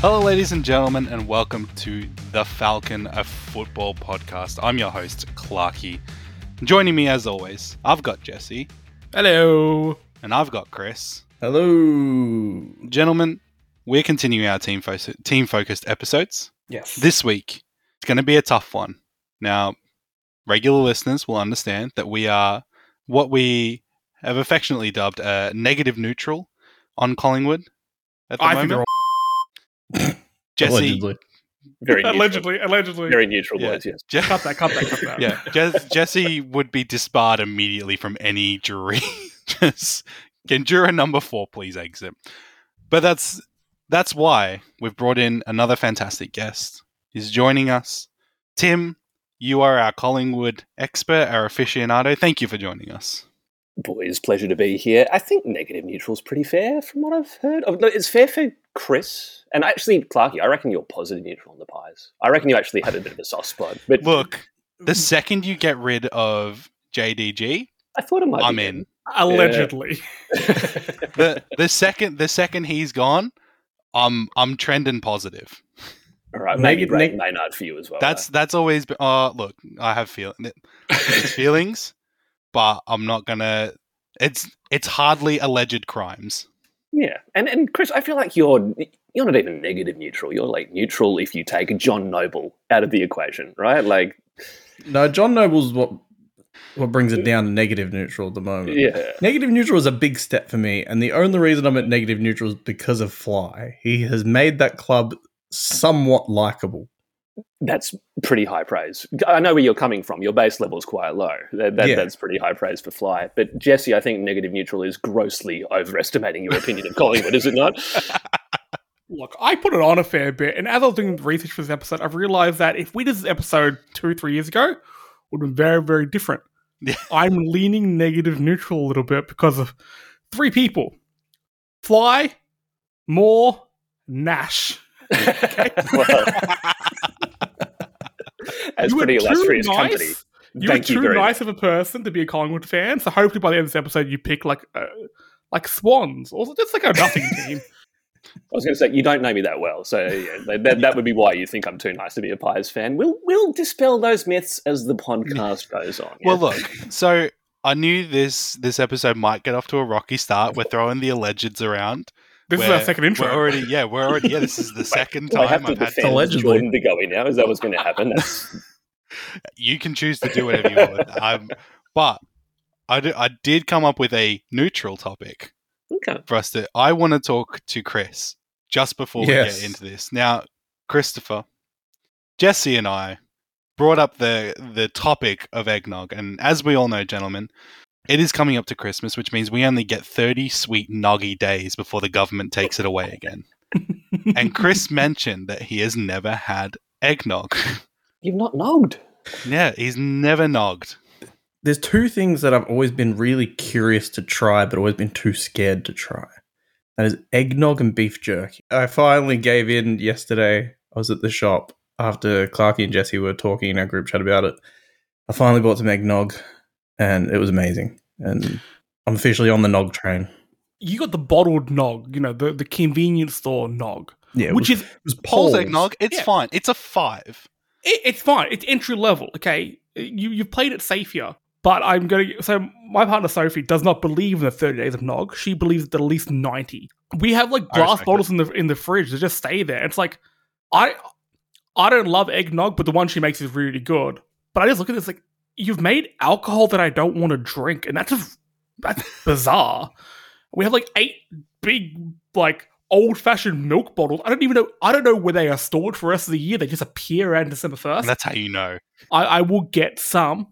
Hello, ladies and gentlemen, and welcome to the Falcon of Football podcast. I'm your host, Clarky. Joining me, as always, I've got Jesse Hello. and I've got Chris. Hello. Gentlemen, we're continuing our team fo- team focused episodes. Yes. This week, it's going to be a tough one. Now, regular listeners will understand that we are what we have affectionately dubbed a negative neutral on Collingwood at the I think moment. they're Jesse, Allegedly. Very neutral. allegedly, allegedly. Very neutral Yeah. words, yes. Je- cut that, cut that, cut that. yeah, Jess, Jesse would be disbarred immediately from any jury. Just can juror number four please exit? But that's that's why we've brought in another fantastic guest. He's joining us. Tim, you are our Collingwood expert, our aficionado. Thank you for joining us. Boys, pleasure to be here. I think negative neutral is pretty fair from what I've heard. Oh, no, It's fair for Chris. And actually, Clarky, I reckon you're positive neutral on the pies. I reckon you actually had a bit of a soft spot. But Look, the second you get rid of JDG, I thought it might I'm be in. Allegedly. The the second the second he's gone, I'm I'm trending positive. All right, maybe Neg- Brayden neg- Maynard for you as well. That's that's always been. Uh, look, I have feel it's feelings, but I'm not gonna. It's it's hardly alleged crimes. yeah. And and Chris, I feel like you're you're not even negative neutral. You're like neutral if you take John Noble out of the equation, right? Like, No, John Noble's what what brings it down to negative neutral at the moment. yeah. Negative neutral is a big step for me, and the only reason I'm at negative neutral is because of Fly. He has made that club somewhat likable. That's pretty high praise. I know where you're coming from. Your base level is quite low. That, that- Yeah. That's pretty high praise for Fly. But Jesse, I think negative neutral is grossly overestimating your opinion of Collingwood, is it not? Look, I put it on a fair bit, and as I was doing research for this episode, I've realized that if we did this episode two, three years ago, it would have been very, very different. I'm leaning negative neutral a little bit because of three people Fly, Moore, Nash. well, that's You were pretty too illustrious nice- company. You Thank were you too very nice of a person to be a Collingwood fan, so hopefully by the end of this episode you pick like uh, like Swans or just like a nothing team. I was going to say you don't know me that well, so yeah, that, that, that would be why you think I'm too nice to be a Pies fan. We'll we'll dispel those myths as the podcast goes on. Well, look. So I knew this this episode might get off to a rocky start. We're throwing the allegeds around. This is We're- our second intro. We're already yeah. We're already yeah. This is the second Do I have time to I've had defend to. Allegedly. Jordan De Goey now. Is that what's going to happen? You can choose to do whatever you want. Um, but I did, I did come up with a neutral topic. okay. for us to. I want to talk to Chris just before we get into this. Now, Christopher, Jesse, and I brought up the the topic of eggnog, and as we all know, gentlemen, it is coming up to Christmas, which means we only get thirty sweet noggy days before the government takes it away again. and Chris mentioned that he has never had eggnog. You've not nogged. yeah, he's never nogged. There's two things that I've always been really curious to try, but always been too scared to try. That is eggnog and beef jerky. I finally gave in yesterday. I was at the shop after Clarky and Jesse were talking in our group chat about it. I finally bought some eggnog, and it was amazing. And I'm officially on the nog train. you got the bottled nog, you know, the, the convenience store nog, Yeah, which was, is was Paul's Paul's. eggnog, it's Yeah. fine. It's a five. it, it's fine. It's entry level. Okay, you you've played it safe here. But I'm gonna. So my partner Sophie does not believe in the 30 days of nog. She believes it's at least 90. We have like glass respect bottles in the in the fridge that just stay there. It's like I I don't love eggnog, but the one she makes is really good. But I just look at this like you've made alcohol that I don't want to drink, and that's just that's bizarre. We have like eight big like old fashioned milk bottles. I don't even know. I don't know where they are stored for the rest of the year. They just appear around December first. That's how you know. I, I will get some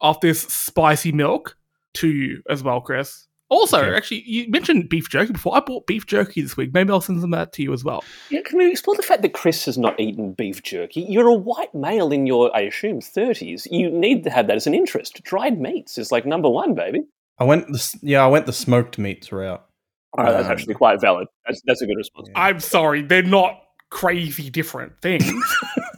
of this spicy milk to you as well, Chris. Also, Okay. actually, you mentioned beef jerky before. I bought beef jerky this week. Maybe I'll send some of that to you as well. Yeah, can we explore the fact that Chris has not eaten beef jerky? You're a white male in your, I assume, 30s. You need to have that as an interest. Dried meats is like number one, baby. I went the yeah, I went the smoked meats route. All right, that's Um, actually quite valid. That's, that's a good response. I'm sorry, they're not crazy different things.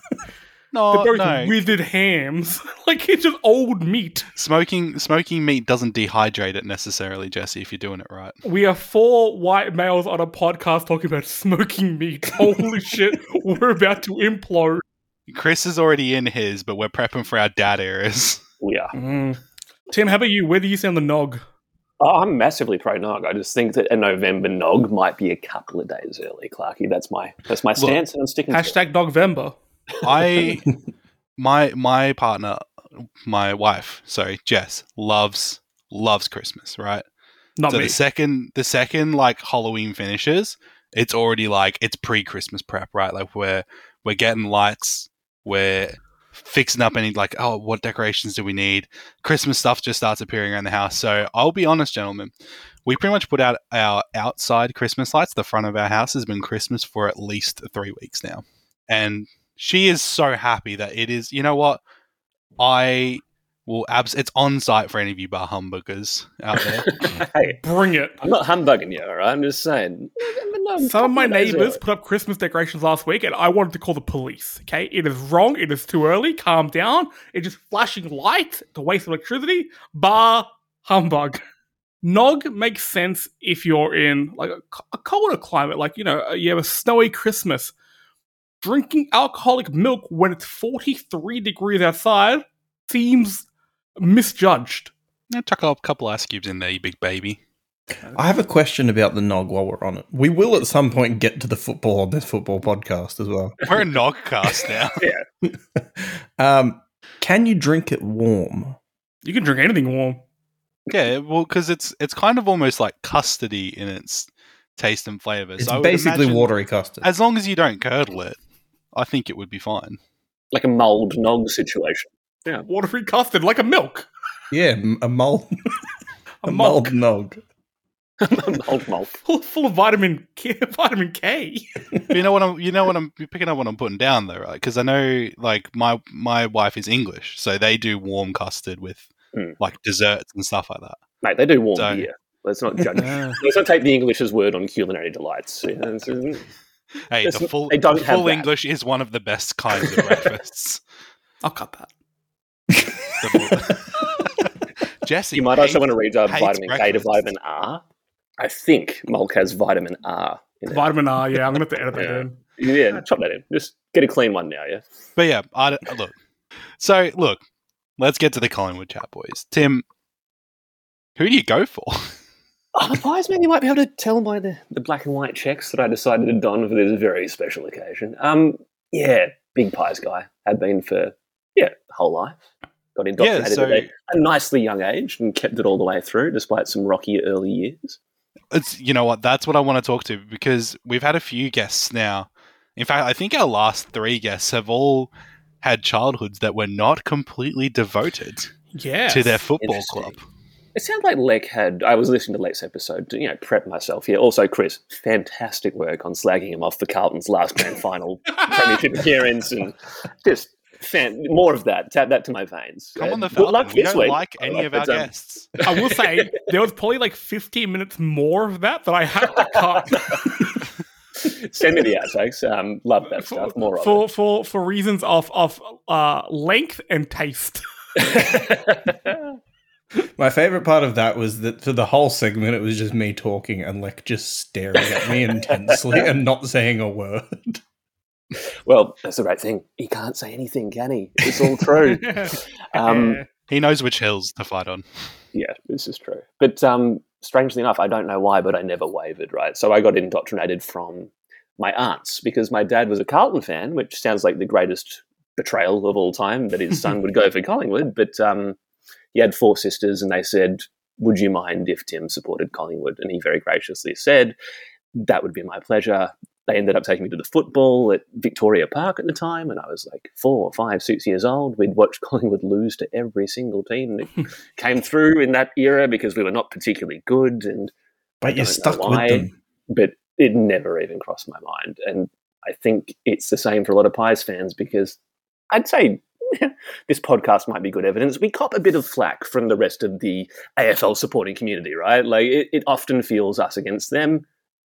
No, They're both no. withered hams. like it's just old meat. Smoking smoking meat doesn't dehydrate it necessarily, Jesse. If you're doing it right. We are four white males on a podcast talking about smoking meat. Holy shit, we're about to implode. Chris is already in his, but we're prepping for our dad eras. We are. Mm. Tim, how about you? Where do you stand on the nog? Oh, I'm massively pro nog. I just think that a November nog might be a couple of days early, Clarky. That's my that's my stance, and I'm sticking to it. Hashtag Nogvember. I my my partner, my wife, sorry, Jess loves loves Christmas, right? Not so me. the second the second like Halloween finishes, it's already like it's pre Christmas prep, right? Like we're we're getting lights, we're fixing up any like oh what decorations do we need? Christmas stuff just starts appearing around the house. So I'll be honest, gentlemen, we pretty much put out our outside Christmas lights. The front of our house has been Christmas for at least three weeks now, and she is so happy that it is. You know what? I will abs. It's on site for any of you bar humbuggers out there. hey, Bring it. I'm not humbugging you, all right? I'm just saying. November Some of my neighbors put up Christmas decorations last week, and I wanted to call the police. Okay, it is wrong. It is too early. Calm down. It's just flashing lights to waste electricity. Bar humbug. Nog makes sense if you're in like a, a colder climate, like you know you have a snowy Christmas. Drinking alcoholic milk when it's 43 degrees outside seems misjudged. Yeah, chuck a couple ice cubes in there, you big baby. I have a question about the nog while we're on it. We will at some point get to the football on this football podcast as well. We're a nogcast now. Um, can you drink it warm? You can drink anything warm. yeah, well, because it's it's kind of almost like custody in its taste and flavor. It's so basically imagine watery custard. As long as you don't curdle it, I think it would be fine. like a mold nog situation. Yeah, watery custard, like a milk. yeah, m- a mold, A, a milk. mold nog. mold mold. full, full of vitamin K, vitamin K. You know what I'm you know what I'm you're picking up what I'm putting down though, right? Because I know like my my wife is English, so they do warm custard with Mm. like desserts and stuff like that. Mate, they do warm So- beer. Let's not judge. Let's not take the English's word on culinary delights. You know, it's- Hey, Listen, the full they don't the full. English is one of the best kinds of breakfasts. I'll cut that. Jesse, you might also want to read uh, hates vitamin K to vitamin R. I think milk has vitamin R in. Vitamin R, yeah, I'm gonna have to edit that Yeah. in. Yeah, chop that in. Just get a clean one now, yeah? But yeah, I don't- look. So look, let's get to the Collingwood chat, boys. Tim, who do you go for? Oh, the pies, man, you might be able to tell by the, the black and white checks that I decided to don for this very special occasion. Um, yeah, big pies guy. Have been for, yeah, whole life. Got indoctrinated so- at a, a nicely young age and kept it all the way through despite some rocky early years. It's you know what? That's what I want to talk to because we've had a few guests now. In fact, I think our last three guests have all had childhoods that were not completely devoted Yeah. to their football club. It sounds like Lek had. I was listening to Lek's episode to you know prep myself here. Also, Chris, fantastic work on slagging him off for Carlton's last grand final premiership appearance, and just fan, more of that. Tap that to my veins. Come Uh, on, the good Falcon. luck We this don't week. like any of our But, um, guests. I will say there was probably like 15 minutes more of that that I had to cut Send me the outtakes. Um, love that for, stuff. More of for, for for reasons of of uh, length and taste. it. My favorite part of that was that for the whole segment, it was just me talking and like just staring at me intensely and not saying a word. well, that's the right thing. He can't say anything, can he? It's all true. Um, He knows which hills to fight on. Yeah, this is true. But um, strangely enough, I don't know why, but I never wavered, right? So I got indoctrinated from my aunts because my dad was a Carlton fan, which sounds like the greatest betrayal of all time that his son would go for Collingwood. But um, he had four sisters, and they said, Would you mind if Tim supported Collingwood? And he very graciously said, That would be my pleasure. They ended up taking me to the football at Victoria Park at the time, and I was like four, five, six years old. We'd watched Collingwood lose to every single team that came through in that era because we were not particularly good, and But you're stuck why. with them. but it never even crossed my mind. And I think it's the same for a lot of Pies fans because I'd say this podcast might be good evidence. We cop a bit of flack from the rest of the AFL supporting community, right? Like it, it often feels us against them.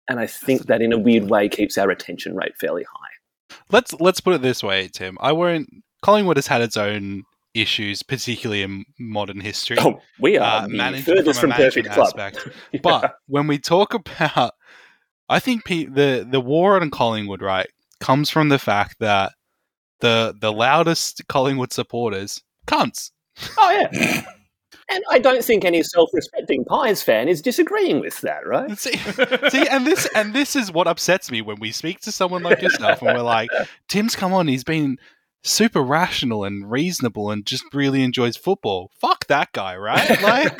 And I think that in a weird way keeps our retention rate fairly high. let's let's put it this way, Tim. I won't. Collingwood has had its own issues, particularly in modern history. Oh, we are uh, managed furthest from from a perfect club. aspect. Yeah. But when we talk about, I think pe- the the war on Collingwood, right, comes from the fact that the the loudest Collingwood supporters cunts. oh yeah. And I don't think any self-respecting Pies fan is disagreeing with that, right? See, see, and this and this is what upsets me when we speak to someone like yourself, and we're like, Tim's come on, he's been super rational and reasonable, and just really enjoys football. Fuck that guy, right? Like,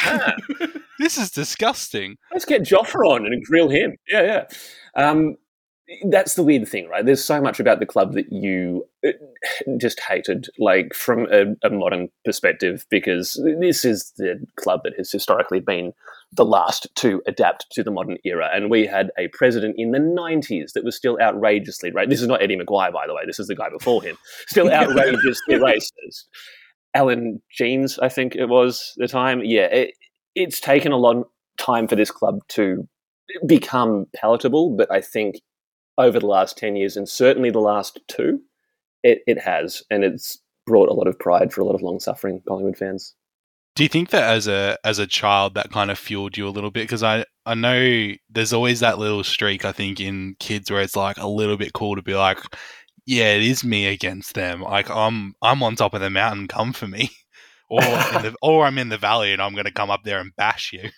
this is disgusting. Let's get Joffa on and grill him. Yeah, yeah. Um, that's the weird thing, right? There's so much about the club that you uh, just hated, like from a, a modern perspective, because this is the club that has historically been the last to adapt to the modern era. And we had a president in the 90s that was still outrageously right. This is not Eddie McGuire, by the way. This is the guy before him. Still outrageously racist. Alan Jeans, I think it was the time. Yeah, it, it's taken a long time for this club to become palatable, but I think over the last 10 years and certainly the last two, it, it has. And it's brought a lot of pride for a lot of long suffering Collingwood fans. Do you think that as a as a child that kind of fueled you a little bit? Because I I know there's always that little streak I think in kids where it's like a little bit cool to be like, yeah, it is me against them. Like I'm I'm on top of the mountain, come for me, or the, or I'm in the valley and I'm going to come up there and bash you.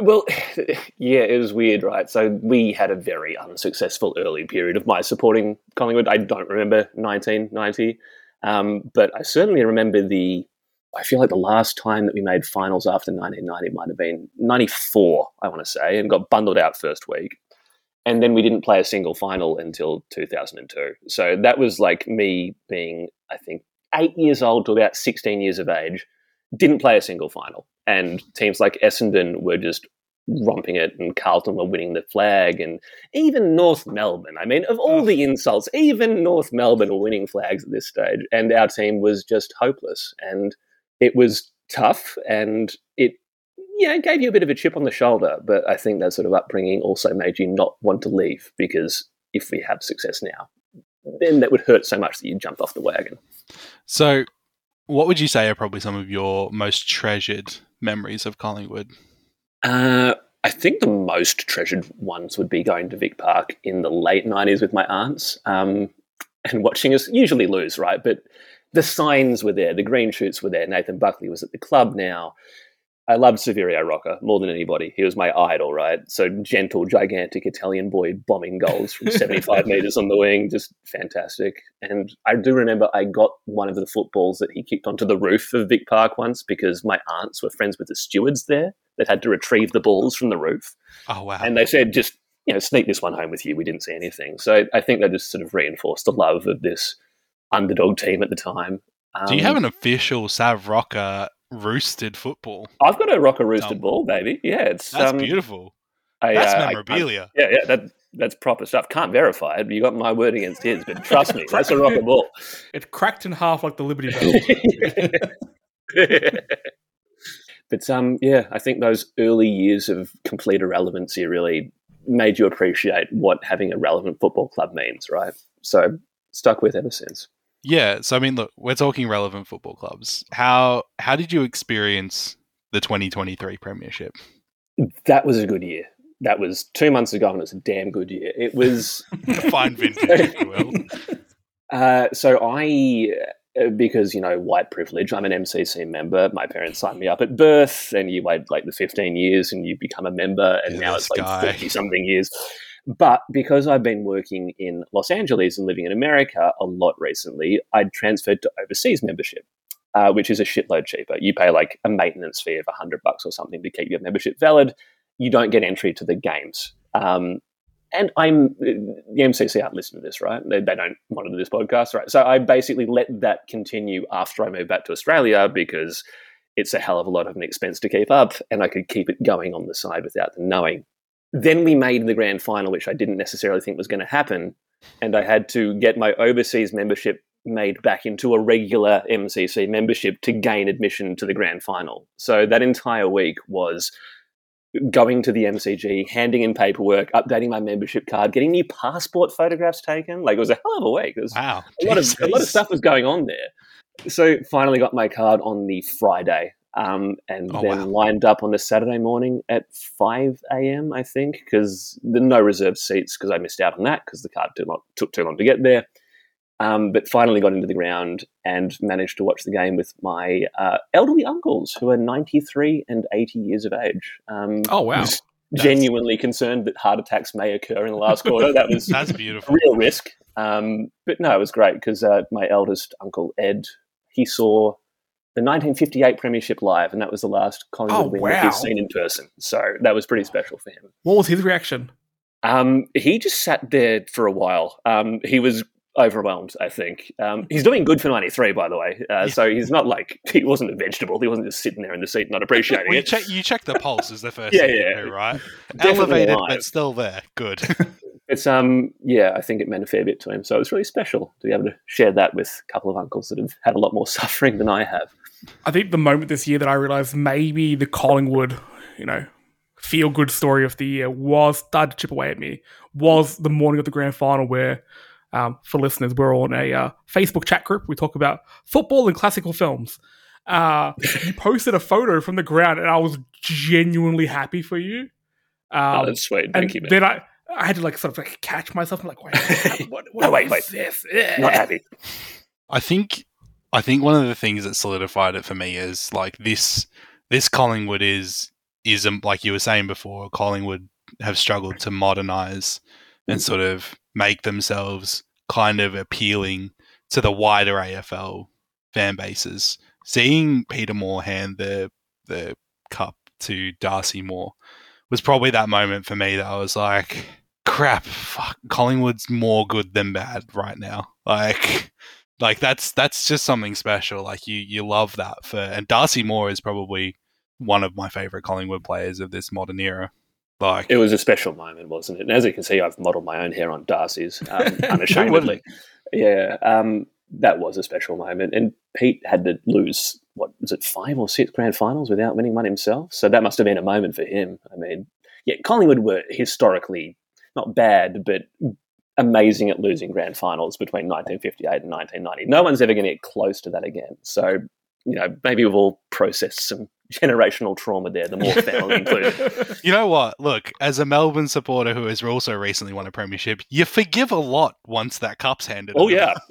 Well, yeah, it was weird, right? So we had a very unsuccessful early period of my supporting Collingwood. I don't remember 1990, um, but I certainly remember the. I feel like the last time that we made finals after 1990 might have been 94, I want to say, and got bundled out first week. And then we didn't play a single final until 2002. So that was like me being, I think, eight years old to about 16 years of age, didn't play a single final. And teams like Essendon were just romping it, and Carlton were winning the flag, and even North Melbourne. I mean, of all the insults, even North Melbourne were winning flags at this stage, and our team was just hopeless. And it was tough, and it yeah, it gave you a bit of a chip on the shoulder. But I think that sort of upbringing also made you not want to leave because if we have success now, then that would hurt so much that you jumped off the wagon. So, what would you say are probably some of your most treasured memories of Collingwood? Uh, I think the most treasured ones would be going to Vic Park in the late 90s with my aunts um, and watching us usually lose, right? But the signs were there, the green shoots were there. Nathan Buckley was at the club now. I loved Saverio Rocca more than anybody. He was my idol, right? So gentle, gigantic Italian boy bombing goals from 75 meters on the wing, just fantastic. And I do remember I got one of the footballs that he kicked onto the roof of Vic Park once because my aunts were friends with the stewards there that had to retrieve the balls from the roof. Oh wow! And they said, just, you know, sneak this one home with you. We didn't see anything. So I think that just sort of reinforced the love of this underdog team at the time. Um, Do you have an official Sav Rocca roosted football? I've got a Rocca roosted Um, ball, baby. Yeah, it's That's um, beautiful. I, That's uh, I- I- memorabilia. yeah, yeah, that that's proper stuff. Can't verify it. You got my word against his, but trust me, that's a Rocca ball. It cracked in half like the Liberty Bell. but um, yeah, I think those early years of complete irrelevancy really made you appreciate what having a relevant football club means, right? So stuck with ever since. Yeah. So I mean, look, we're talking relevant football clubs. How how did you experience the 2023 Premiership? That was a good year. That was two months ago, and it's a damn good year. It was a Fine vintage, if you will. Uh, so I, uh, because you know white privilege, I'm an MCC member. My parents signed me up at birth, and you wait like the 15 years, and you become a member, and Yeah, now it's like. 40 something years. But because I've been working in Los Angeles and living in America a lot recently, I'd transferred to overseas membership. Uh, which is a shitload cheaper. You pay like a maintenance fee of hundred bucks or something to keep your membership valid. You don't get entry to the games. Um, and I'm the MCC aren't listening to this, right? They, they don't monitor this podcast, right? So I basically let that continue after I moved back to Australia because it's a hell of a lot of an expense to keep up, and I could keep it going on the side without them knowing. Then we made the grand final, which I didn't necessarily think was going to happen, and I had to get my overseas membership made back into a regular MCC membership to gain admission to the grand final. So that entire week was going to the MCG, handing in paperwork, updating my membership card, getting new passport photographs taken. Like it was a hell of a week. Wow. a lot of a lot of stuff was going on there. So finally got my card on the Friday, um, and Oh, then wow. lined up on the Saturday morning at five a.m. I think because the no reserved seats because I missed out on that because the card too long, took too long to get there. Um, but finally got into the ground and managed to watch the game with my uh, elderly uncles who are 93 and 80 years of age. Um, Oh wow. was genuinely concerned that heart attacks may occur in the last quarter. That was That's beautiful. real risk. Um, but no, it was great because uh, my eldest uncle Ed, he saw the 1958 Premiership live, and that was the last Collingwood Oh, win that he's seen in person. So that was pretty special for him. What was his reaction? Um, he just sat there for a while. Um, he was overwhelmed, I think. Um, he's doing good for 93, by the way. Uh, Yeah. So he's not like, he wasn't a vegetable. He wasn't just sitting there in the seat not appreciating Well, you it. check you check the pulse is the first Yeah, thing you yeah. do, right? Definitely Elevated, alive. but still there. Good. It's um yeah, I think it meant a fair bit to him. So it was really special to be able to share that with a couple of uncles that have had a lot more suffering than I have. I think the moment this year that I realized maybe the Collingwood, you know, feel good story of the year was started to chip away at me was the morning of the grand final where um, for listeners we're on a uh, Facebook chat group we talk about football and classical films. Uh, you posted a photo from the ground and I was genuinely happy for you. Um, oh, that's sweet. Thank you, man. then I I had to like sort of like catch myself. I'm like, wait, what, what No, wait, is wait. this? Not happy. I think I think one of the things that solidified it for me is like this this Collingwood is is um, like you were saying before, Collingwood have struggled to modernize and sort of make themselves kind of appealing to the wider AFL fan bases. Seeing Peter Moore hand the the cup to Darcy Moore was probably that moment for me that I was like, crap, fuck, Collingwood's more good than bad right now. Like like that's that's just something special. Like you you love that for and Darcy Moore is probably one of my favorite Collingwood players of this modern era. Like It was a special moment, wasn't it? And as you can see, I've modelled my own hair on Darcy's um, unashamedly. Yeah, um, that was a special moment. And Pete had to lose, what was it, five or six grand finals without winning one himself? So that must have been a moment for him. I mean, yeah, Collingwood were historically not bad, but amazing at losing grand finals between 1958 and 1990. No one's ever going to get close to that again. So, you know, maybe we've all processed some generational trauma there, the more family included. You know what? Look, as a Melbourne supporter who has also recently won a premiership, you forgive a lot once that cup's handed. Oh yeah.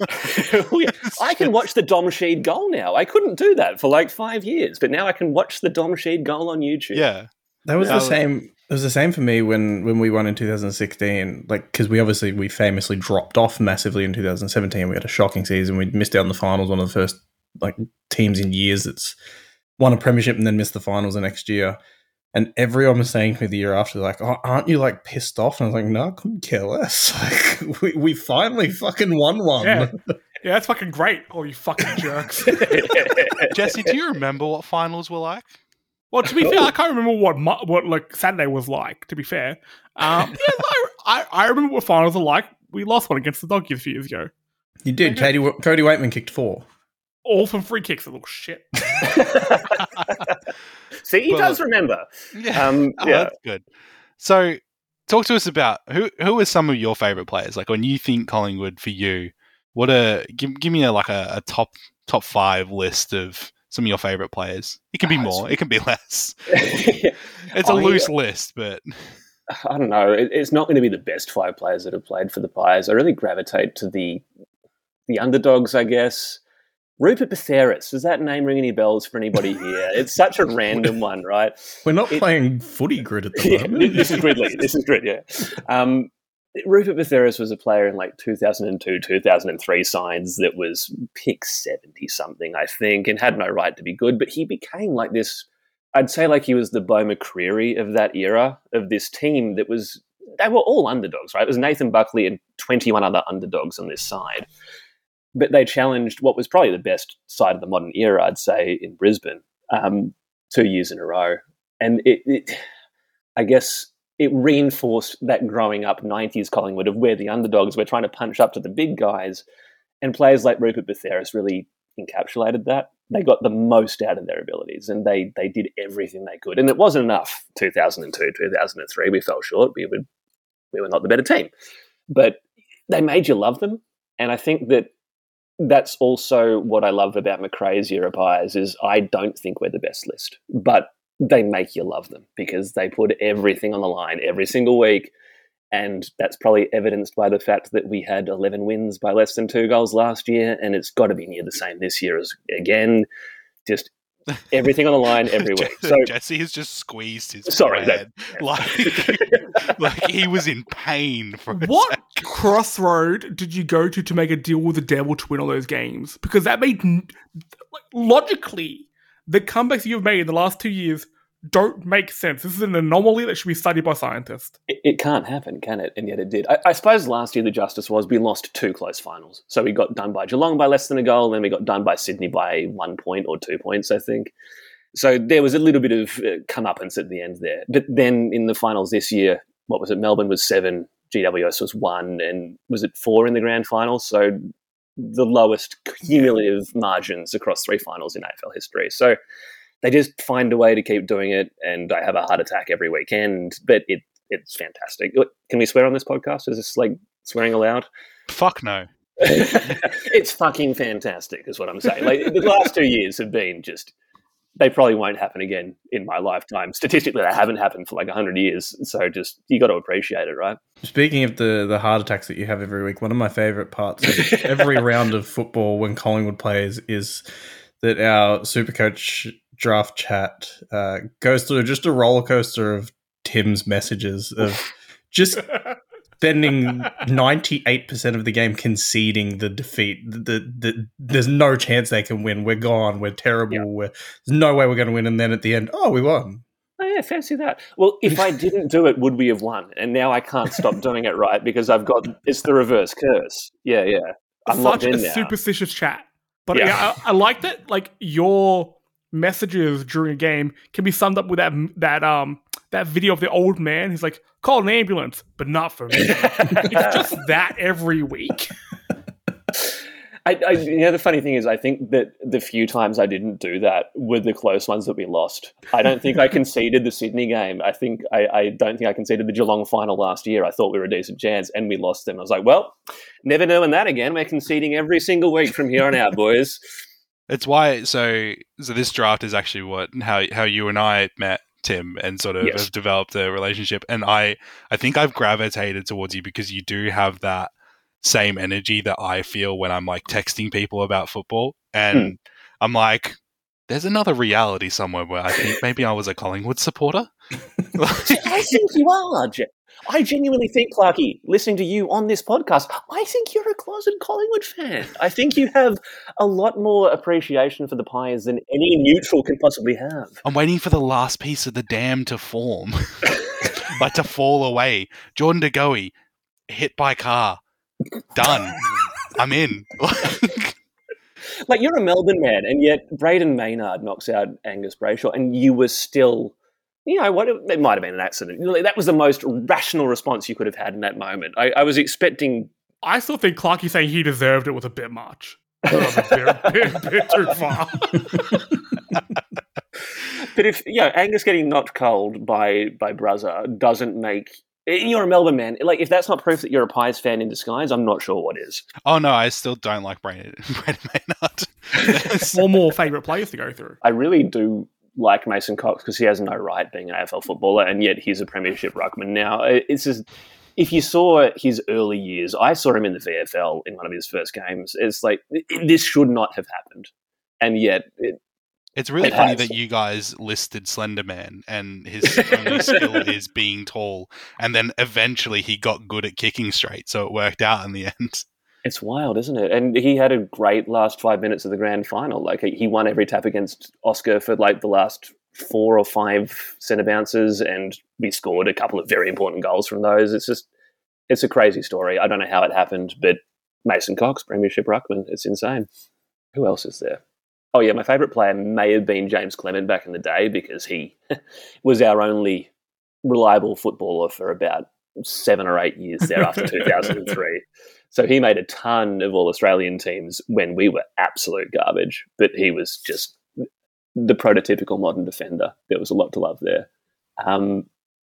oh yeah. I can watch the Dom Sheed goal now. I couldn't do that for like five years, but now I can watch the Dom Sheed goal on YouTube. yeah. That was Yeah. the um, same. It was the same for me when when we won in 2016. Like because we obviously we famously dropped off massively in 2017. We had a shocking season. We missed out on the finals. One of the first like teams in years that's won a premiership and then missed the finals the next year. And everyone was saying to me the year after, like, oh, "Aren't you like pissed off?" And I was like, "No, I couldn't care less. Like, we, we finally fucking won one." Yeah. Yeah, that's fucking great. All you fucking jerks. Jesse, do you remember what finals were like? Well, to be fair, I can't remember what mu- what like Saturday was like. To be fair, um, yeah, I, I I remember what finals are like. We lost one against the Doggies a few years ago, You did. Katie, Cody Weightman kicked four. All from free kicks. A little shit. See, he Well, does remember. Yeah. Um, Oh, yeah. that's good. So, talk to us about who who are some of your favorite players? Like when you think Collingwood for you, what a give give me a, like a, a top top five list of some of your favorite players. It can be Oh, more, it can be less. it's It's a loose list, but I don't know. It, it's not going to be the best five players that have played for the Pies. I really gravitate to the the underdogs, I guess. Rupert Betheras. Does that name ring any bells for anybody here? It's such a random one, right? We're not It- playing footy grid at the Yeah, moment. this is Gridley. This is Grid, yeah. Um, Rupert Betheras was a player in like 2002, 2003 signs that was pick 70 something, I think, and had no right to be good. But he became like this, I'd say like he was the Beau McCreery of that era, of this team that was, they were all underdogs, right? It was Nathan Buckley and 21 other underdogs on this side. But they challenged what was probably the best side of the modern era, I'd say, in Brisbane, um, two years in a row. And it, it I guess it reinforced that growing up 90s Collingwood of where the underdogs were trying to punch up to the big guys. And players like Rupert Betheras really encapsulated that. they got the most out of their abilities and they they did everything they could. And it wasn't enough 2002, 2003. We fell short. We would we were not the better team. But they made you love them. And I think that that's also what I love about McRae's Europe Eyes is I don't think we're the best list, but they make you love them because they put everything on the line every single week. And that's probably evidenced by the fact that we had 11 wins by less than two goals last year. And it's got to be near the same this year as again. Just everything on the line every week. So Jesse has just squeezed his Sorry, forehead. like like he was in pain for What sec. Crossroad did you go to to make a deal with the devil to win all those games? Because that made like, logically the comebacks you've made in the last two years don't make sense. This is an anomaly that should be studied by scientists. it, it can't happen, can it? And yet it did. I, I suppose last year the justice was we lost two close finals. So we got done by Geelong by less than a goal, and then we got done by Sydney by one point or two points, I think. So there was a little bit of uh, comeuppance at the end there. But then in the finals this year, what was it? Melbourne was seven, GWS was one, and was it four in the grand final? So the lowest cumulative margins across three finals in AFL history. So they just find a way to keep doing it, and I have a heart attack every weekend. But it it's fantastic. Can we swear on this podcast? Is this like swearing aloud? Fuck no. it's fucking fantastic, is what I'm saying. Like the last two years have been just. They probably won't happen again in my lifetime. Statistically, they haven't happened for like hundred years. So just you got to appreciate it, right? Speaking of the the heart attacks that you have every week, one of my favorite parts of every round of football when Collingwood plays is that our super coach draft chat uh, goes through just a roller coaster of Tim's messages of just spending ninety eight percent of the game conceding the defeat. The, the, the, there's no chance they can win. We're gone. We're terrible. Yeah. We're, there's no way we're going to win. And then at the end, oh, we won. Oh yeah, fancy that. Well, if I didn't do it, would we have won? And now I can't stop doing it, right? Because I've got it's the reverse curse. Yeah, yeah. I'm locked Such a now. superstitious chat. But Yeah. yeah, I, I like that. Like your messages during a game can be summed up with that that um that video of the old man. He's like, "Call an ambulance, but not for me." it's just that every week. I, I, you know, the funny thing is, I think that the few times I didn't do that were the close ones that we lost. I don't think I conceded the Sydney game. I think I, I don't think I conceded the Geelong final last year. I thought we were a decent chance, and we lost them. I was like, well, never knowing that again. We're conceding every single week from here on out, boys. It's why so so this draft is actually what how how you and I met Tim and sort of Yes. have developed a relationship and I I think I've gravitated towards you because you do have that same energy that I feel when I'm like texting people about football and hmm. I'm like there's another reality somewhere where I think maybe I was a Collingwood supporter. I think you are. Je- I genuinely think, Clarky, listening to you on this podcast, I think you're a closet Collingwood fan. I think you have a lot more appreciation for the Pies than any neutral can possibly have. I'm waiting for the last piece of the dam to form, but to fall away. Jordan De Goey hit by car, done. I'm in. Like you're a Melbourne man, and yet Brayden Maynard knocks out Angus Brayshaw, and you were still, you know, what it might have been an accident. Like, That was the most rational response you could have had in that moment. I, I was expecting. I still think Clarky saying he deserved it was a bit much. A bit, bit, bit too far. But if you know Angus getting knocked cold by by Bruzza doesn't make you're a Melbourne man. Like if that's not proof that you're a Pies fan in disguise, I'm not sure what is. oh no, I still don't like Brandon, Brandon Maynard. Four more favourite players to go through. I really do like Mason Cox because he has no right being an AFL footballer, and yet he's a premiership ruckman now. It's just if you saw his early years, I saw him in the VFL in one of his first games. It's like it, this should not have happened, and yet it, It's really It funny has. that you guys listed Slenderman and his only skill is being tall, and then eventually he got good at kicking straight, so it worked out in the end. It's wild, isn't it? And he had a great last five minutes of the grand final. Like he won every tap against Oscar for like the last four or five centre bounces, and we scored a couple of very important goals from those. It's just, it's a crazy story. I don't know how it happened, but Mason Cox, Premiership ruckman, it's insane. Who else is there? Oh yeah, my favourite player may have been James Clement back in the day because he was our only reliable footballer for about seven or eight years there after 2003. So he made a ton of all Australian teams when we were absolute garbage, but he was just the prototypical modern defender. There was a lot to love there. Um,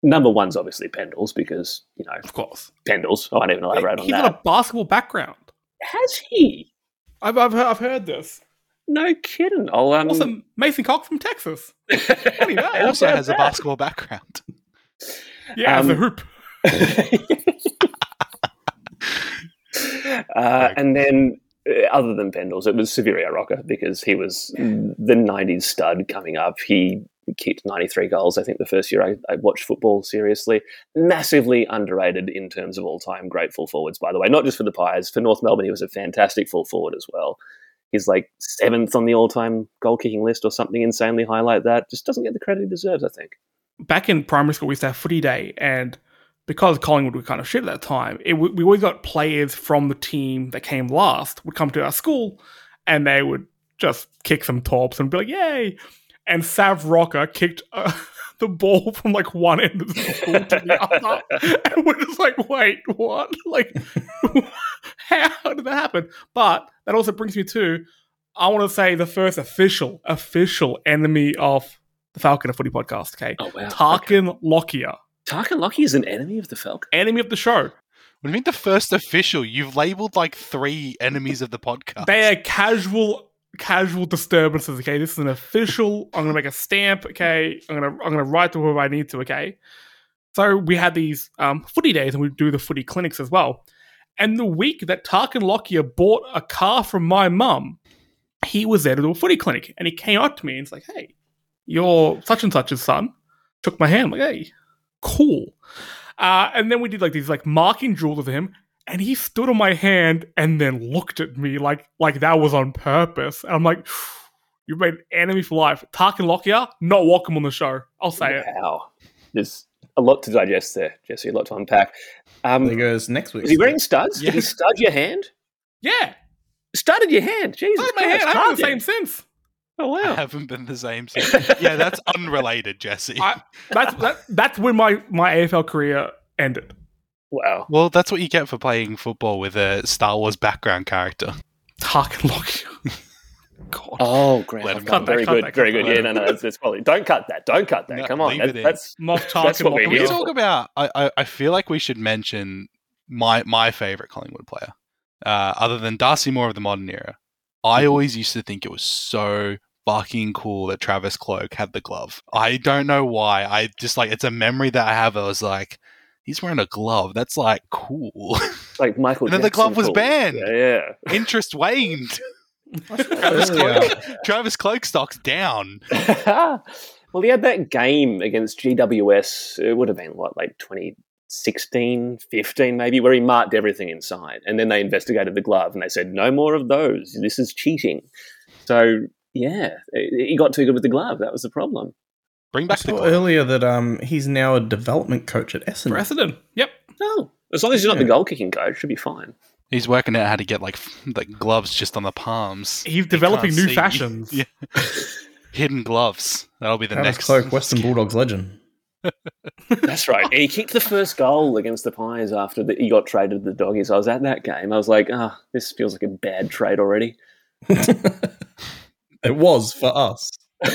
number one's obviously Pendles because, you know, Of course. Pendles. I won't even elaborate on He's that. He's got a basketball background. Has he? I've, I've, heard, I've heard this. No kidding. I'll, um, Also, Mason Cox from Texas. Funny that. Also about has a basketball background. Yeah, as a Um, hoop. uh, and then, uh, other than Pendles, it was Saverio Rocca because he was the 90s stud coming up. He kicked 93 goals, I think, the first year I, I watched football seriously. Massively underrated in terms of all time great full forwards, by the way. Not just for the Pies. For North Melbourne, he was a fantastic full forward as well. He's like seventh on the all time goal kicking list or something insanely high like that. Just doesn't get the credit he deserves, I think. back in primary school, we used to have footy day, and because Collingwood were kind of shit at that time, it, we always got players from the team that came last would come to our school, and they would just kick some torps and be like, "Yay!" And Sav Rocca kicked uh, the ball from like one end of the school to the other, and we're just like, "Wait, what? Like, how did that happen?" But that also brings me to, I want to say the first official, official enemy of the Falcon of Footy podcast. Okay, Oh, wow. Tarkyn Lockyer, Tarkyn Lockyer is an enemy of the Falcon. enemy of the show. What do you mean the first official? You've labeled like three enemies of the podcast. They are casual, casual disturbances. Okay, this is an official. I'm gonna make a stamp. Okay, I'm gonna I'm gonna write to whoever I need to. Okay, so we had these um, footy days, and we do the footy clinics as well. And the week that Tarkyn Lockyer bought a car from my mum, he was there to do a footy clinic, and he came up to me and he's like, "Hey, you're such and such's son." Took my hand, like, "Hey, cool." Uh, and then we did like these like marking drills with him, and he stood on my hand and then looked at me like like that was on purpose. And I'm like, "You've made an enemy for life." Tarkyn Lockyer, not welcome on the show. I'll say it. Wow. There's a lot to digest there, Jesse, a lot to unpack. Um, There goes next week. Is he wearing studs? Did he stud your hand? Yeah, Studded your hand. Jesus. Look at my hand. I haven't the Tarkin. same since. Oh, I haven't been the same since. yeah, that's unrelated, Jesse. I, that's that, that's when my my AFL career ended. Wow. well, that's what you get for playing football with a Star Wars background character. Tarkyn Lockyer. God. Oh, great. Let cut that, very cut good. that, very cut good. that. Yeah, no, no, that's, that's quality. Don't cut that. Don't cut that. No, Come on. leave That- it that's Moff That's Tarkin what we're Can we talk about? I, I, I feel like we should mention my my favorite Collingwood player, uh, other than Darcy Moore of the modern era. I always used to think it was so fucking cool that Travis Cloke had the glove. I don't know why. I just like it's a memory that I have. I was like, he's wearing a glove. That's like cool. like Michael And then the glove was cool. banned. Yeah, Interest waned. Travis Earlier. Cloke, Travis Cloke stock's down. well, he had that game against GWS. It would have been, what, like 2016, 15 maybe, where he marked everything inside. And then they investigated the glove and they said, no more of those. This is cheating. So, yeah, he got too good with the glove. That was the problem. Bring I back the saw glove. earlier that um he's now a development coach at Essendon. Essendon. Yep. Oh, as long as he's not the goal kicking coach, it should be fine. He's working out how to get like f- like gloves just on the palms. He's developing can't new see. fashions. Yeah. Hidden gloves. That'll be the Travis next. Cloke, Western Bulldogs legend. That's right. he kicked the first goal against the Pies after the, he got traded to the Doggies. I was at that game. I was like, ah, this feels like a bad trade already. It was for us.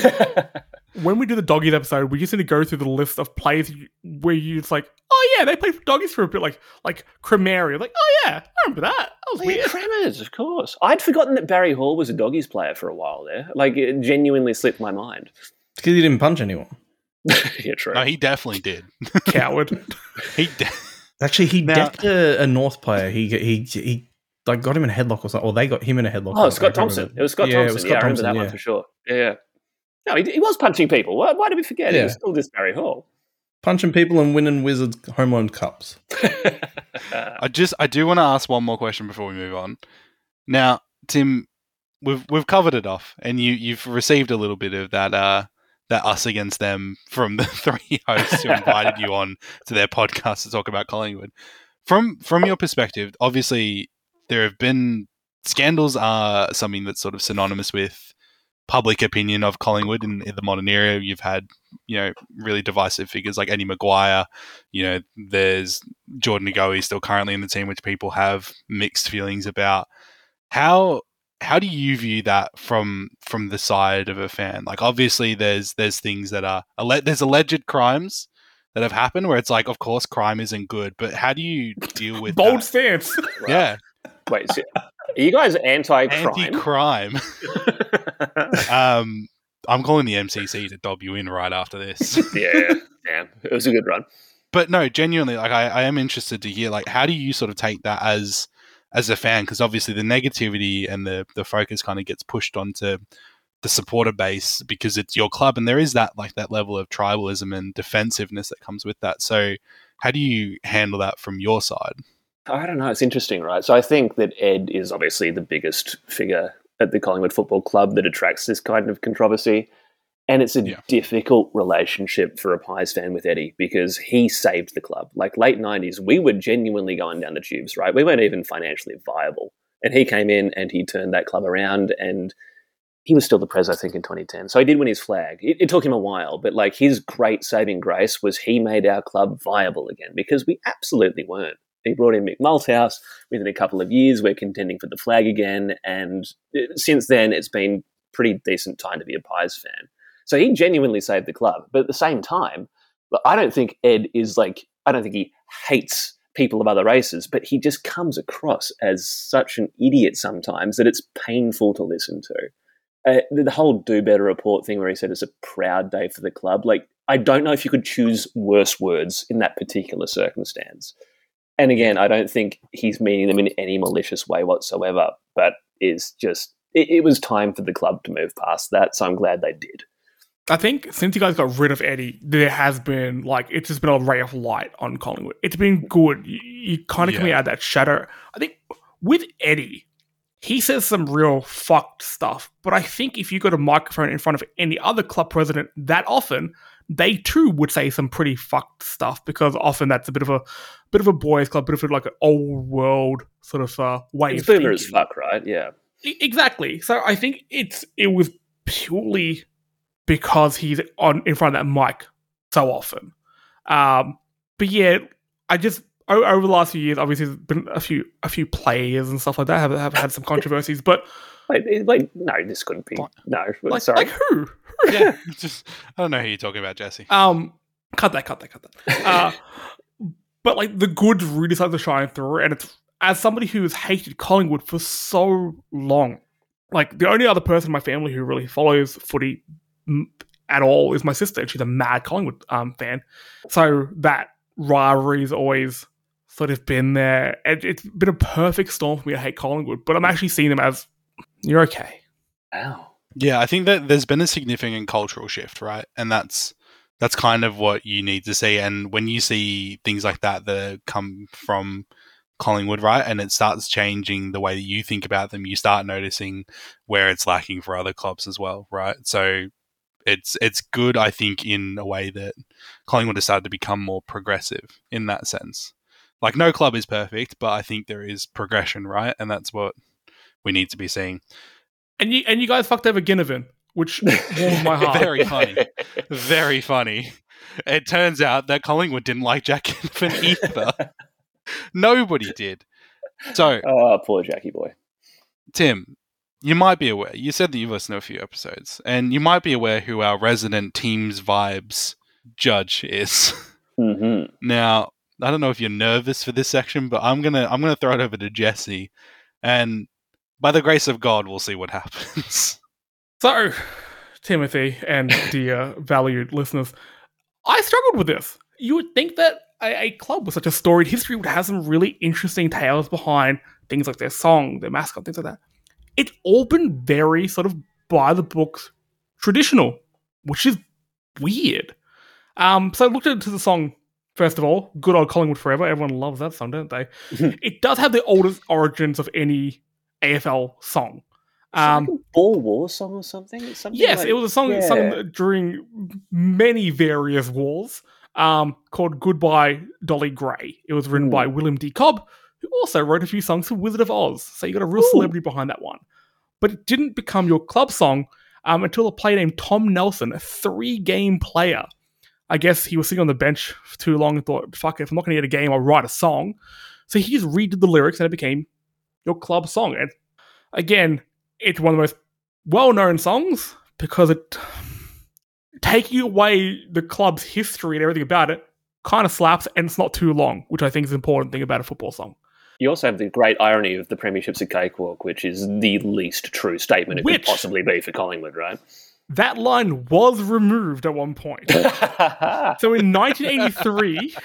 When we do the doggies episode, we just need to go through the list of players you- where you it's like, oh yeah, they played for doggies for a bit, like like Cremaria. Like, oh yeah, I remember that. That was Oh, yeah, weird. Cremers, of course. I'd forgotten that Barry Hall was a Doggies player for a while there. Like, it genuinely slipped my mind. because he didn't punch anyone. yeah, true. No, he definitely did. Coward. He de- Actually, he Now- decked a, a North player. He he he like got him in a headlock or something. Or they got him in a headlock. oh, Scott Thompson. remember. It was Scott Yeah, it Thompson. was yeah, Scott I remember Thompson, that one for sure. Yeah, yeah. No, he, he was punching people. Why, why did we forget? He Yeah. was still just Barry Hall. punching people and winning Wizards home owned cups. I just I do want to ask one more question before we move on. Now, Tim, we've we've covered it off, and you you've received a little bit of that uh that us against them from the three hosts who invited you on to their podcast to talk about Collingwood. From from your perspective, obviously there have been scandals are something that's sort of synonymous with public opinion of Collingwood in, in the modern era. You've had you know really divisive figures like Eddie McGuire. You know, there's Jordan De Goey still currently in the team, which people have mixed feelings about. How how do you view that from from the side of a fan? Like, obviously, there's there's things that are there's alleged crimes that have happened where it's like, of course, crime isn't good, but how do you deal with Bold that? stance. Yeah, Wait, so are you guys anti-crime? anti-crime. um, I'm calling the MCC to dob you in right after this. yeah, damn, it was a good run. but no, genuinely, like I, I am interested to hear, like, how do you sort of take that as as a fan? Because obviously, the negativity and the the focus kind of gets pushed onto the supporter base because it's your club, and there is that like that level of tribalism and defensiveness that comes with that. So, how do you handle that from your side? I don't know. It's interesting, right? So I think that Ed is obviously the biggest figure at the Collingwood Football Club that attracts this kind of controversy. And it's a Yeah. difficult relationship for a Pies fan with Eddie because he saved the club. Like late 90s, we were genuinely going down the tubes, right? We weren't even financially viable. And he came in and he turned that club around and he was still the pres, I think, in 2010. So he did win his flag. It, it took him a while, but like his great saving grace was he made our club viable again because we absolutely weren't. He brought in Mick Malthouse. Within a couple of years, we're contending for the flag again. And uh, since then, it's been pretty decent time to be a Pies fan. So he genuinely saved the club. But at the same time, I don't think Ed is like, I don't think he hates people of other races, but he just comes across as such an idiot sometimes that it's painful to listen to. Uh, the whole do better report thing where he said it's a proud day for the club. Like, I don't know if you could choose worse words in that particular circumstance. And again, I don't think he's meaning them in any malicious way whatsoever, but is just, it, it was time for the club to move past that. So I'm glad they did. I think since you guys got rid of Eddie, there has been like it's just been a ray of light on Collingwood. It's been good. You, you kind of coming Yeah. out of that shadow. I think with Eddie, he says some real fucked stuff. But I think if you got a microphone in front of any other club president that often, they too would say some pretty fucked stuff because often that's a bit of a bit of a boys' club, bit of a, like an old world sort of uh, way of boomer as fuck, right? Yeah. E- Exactly. So I think it's it was purely because he's on in front of that mic so often. Um, but yeah, I just over the last few years, obviously, there's been a few a few players and stuff like that have, have had some controversies. But Wait, it- wait, no, this couldn't be. What? No, like, sorry. like who? yeah, just I don't know who you're talking about, Jesse. Um, cut that, cut that, cut that. Uh, but like the good really started to shine through, and it's as somebody who has hated Collingwood for so long. Like the only other person in my family who really follows footy at all is my sister, and she's a mad Collingwood um, fan. So that rivalry has always sort of been there. It, it's been a perfect storm for me to hate Collingwood, but I'm actually seeing them as you're okay. Wow. Yeah, I think that there's been a significant cultural shift, right? And that's that's kind of what you need to see. And when you see things like that that come from Collingwood, right, and it starts changing the way that you think about them, you start noticing where it's lacking for other clubs as well, right? So it's it's good, I think, in a way that Collingwood has started to become more progressive in that sense. Like no club is perfect, but I think there is progression, right? And that's what we need to be seeing. And you and you guys fucked over Ginnivan, which warmed my heart. Very funny. Very funny. It turns out that Collingwood didn't like Jack Ginnivan either. Nobody did. So, Oh, poor Jackie boy. Tim, you might be aware. You said that you've listened to a few episodes, and you might be aware who our resident team's vibes judge is. hmm Now, I don't know if you're nervous for this section, but I'm gonna I'm gonna throw it over to Jesse, and by the grace of God, we'll see what happens. So, Timothy and dear valued listeners, I struggled with this. You would think that a, a club with such a storied history would have some really interesting tales behind things like their song, their mascot, things like that. It's all been very sort of by the books traditional, which is weird. Um, so I looked into the song first of all. Good old Collingwood Forever. Everyone loves that song, don't they? it does have the oldest origins of any AFL song. Um, Um, Boer War song or something? Something Yes, like- it was a song yeah. sung during many various wars um, called Goodbye Dolly Gray. It was written Hmm. by William D. Cobb, who also wrote a few songs for Wizard of Oz. So you got a real Ooh. celebrity behind that one. But it didn't become your club song um, until a player named Tom Nelson, a three game player, I guess he was sitting on the bench for too long and thought, fuck it, if I'm not going to get a game, I'll write a song. So he just redid the lyrics and it became your club song. And again, it's one of the most well known songs because it taking away the club's history and everything about it kind of slaps and it's not too long, which I think is an important thing about a football song. You also have the great irony of the Premiership's a cakewalk, which is the least true statement it Which- could possibly be for Collingwood, right? That line was removed at one point. So in 1983,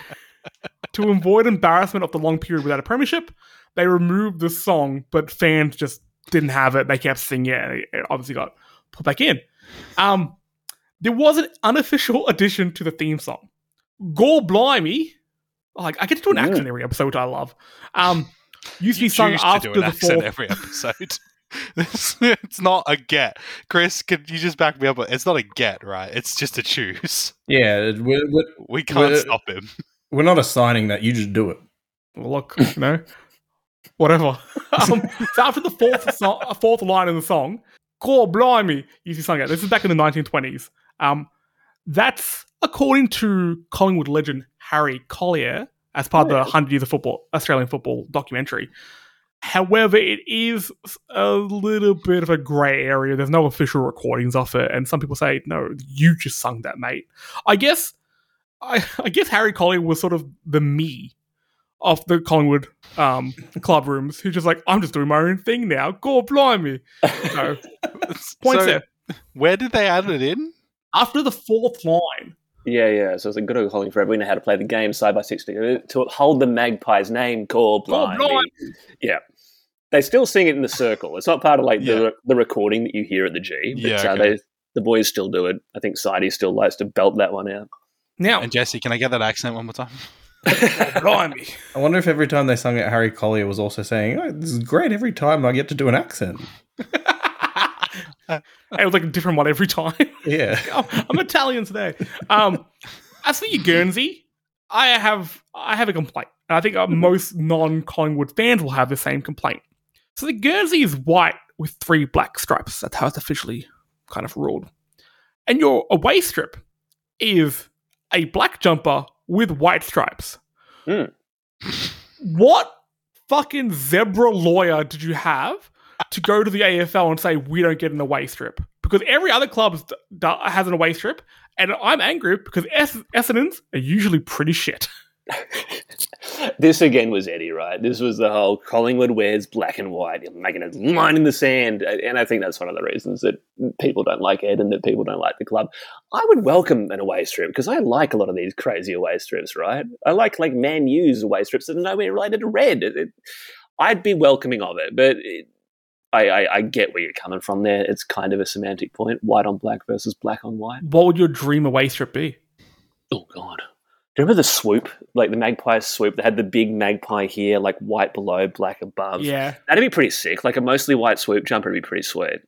to avoid embarrassment of the long period without a premiership, they removed the song, but fans just didn't have it. They kept singing it. and It obviously got put back in. Um, there was an unofficial addition to the theme song. Gore Blimey, like I get to do an accent every episode, which I love. Um, used to be You sung choose after the fourth. every episode. it's, it's not a get. Chris, could you just back me up? It's not a get, right? It's just a choose. Yeah, we're, we're, We can't Well, stop him. we're not assigning that. You just do it. look, you know, whatever. um, so after the fourth so- uh, fourth line in the song, "Gore blimey," you see sung it. This is back in the 1920s. Um, that's according to Collingwood legend Harry Collier, as part of the Hundred Years of Football Australian Football documentary. However, it is a little bit of a grey area. There's no official recordings of it, and some people say, "No, you just sung that, mate." I guess, I, I guess Harry Collier was sort of the me of the Collingwood um, club rooms, who's just like, "I'm just doing my own thing now." God blimey! So, points So, there. Where did they add it in? After the fourth line, Yeah, yeah. So it's a good old Collingwood forever. We know how to play the game side by six together to hold the Magpies' name. Call Call blind. Blimey. Yeah. They still sing it in the circle. It's not part of like Yeah. the the recording that you hear at the G. But Yeah, uh, they, the boys still do it. I think Sidey still likes to belt that one out. now, And Jesse, can I get that accent one more time? blimey. I wonder if every time they sung it, Harry Collier was also saying, oh, "This is great. Every time I get to do an accent." it was like a different one every time. Yeah. I'm, I'm Italian today. Um, as for your Guernsey, I have I have a complaint, and I think uh, most non-Collingwood fans will have the same complaint. So the Guernsey is white with three black stripes. That's how it's officially kind of ruled. And your away strip is a black jumper with white stripes. Hmm. What fucking zebra lawyer did you have to go to the AFL and say we don't get an away strip? Because every other club has an away strip, and I'm angry because es- Essendon's are usually pretty shit. this again was Eddie, right? This was the whole Collingwood wears black and white, making a line in the sand. And I think that's one of the reasons that people don't like Ed and that people don't like the club. I would welcome an away strip because I like a lot of these crazy away strips, right? I like like Man U's away strips that are nowhere related to red. It- it- I'd be welcoming of it, but it, I, I, I get where you're coming from there. It's kind of a semantic point white on black versus black on white. What would your dream away strip be? Oh god. You remember the swoop? Like the magpie swoop that had the big magpie here, like white below, black above. Yeah, That'd be pretty sick. Like a mostly white swoop jumper would be pretty sweet.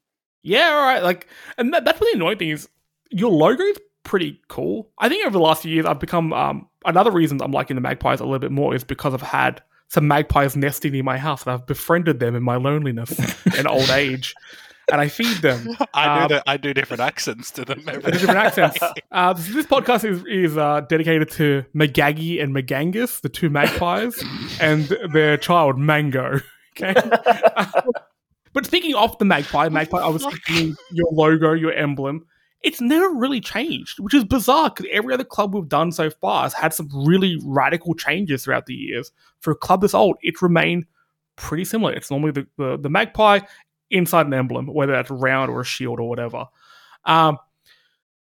yeah, all right. Like, and that, that's what the annoying thing is. Your logo is pretty cool. I think over the last few years, I've become um, another reason I'm liking the magpies a little bit more is because I've had some magpies nesting in my house, and I've befriended them in my loneliness and old age, and I feed them. I Um, do. the- I do different accents to them. Do different accents. Uh, this, this podcast is, is uh, dedicated to Magaggy and Magangus, the two magpies, and their child Mango. Okay. but speaking of the magpie, magpie, I was thinking your logo, your emblem. It's never really changed, which is bizarre because every other club we've done so far has had some really radical changes throughout the years. For a club this old, it's remained pretty similar. It's normally the, the, the magpie inside an emblem, whether that's round or a shield or whatever. Um,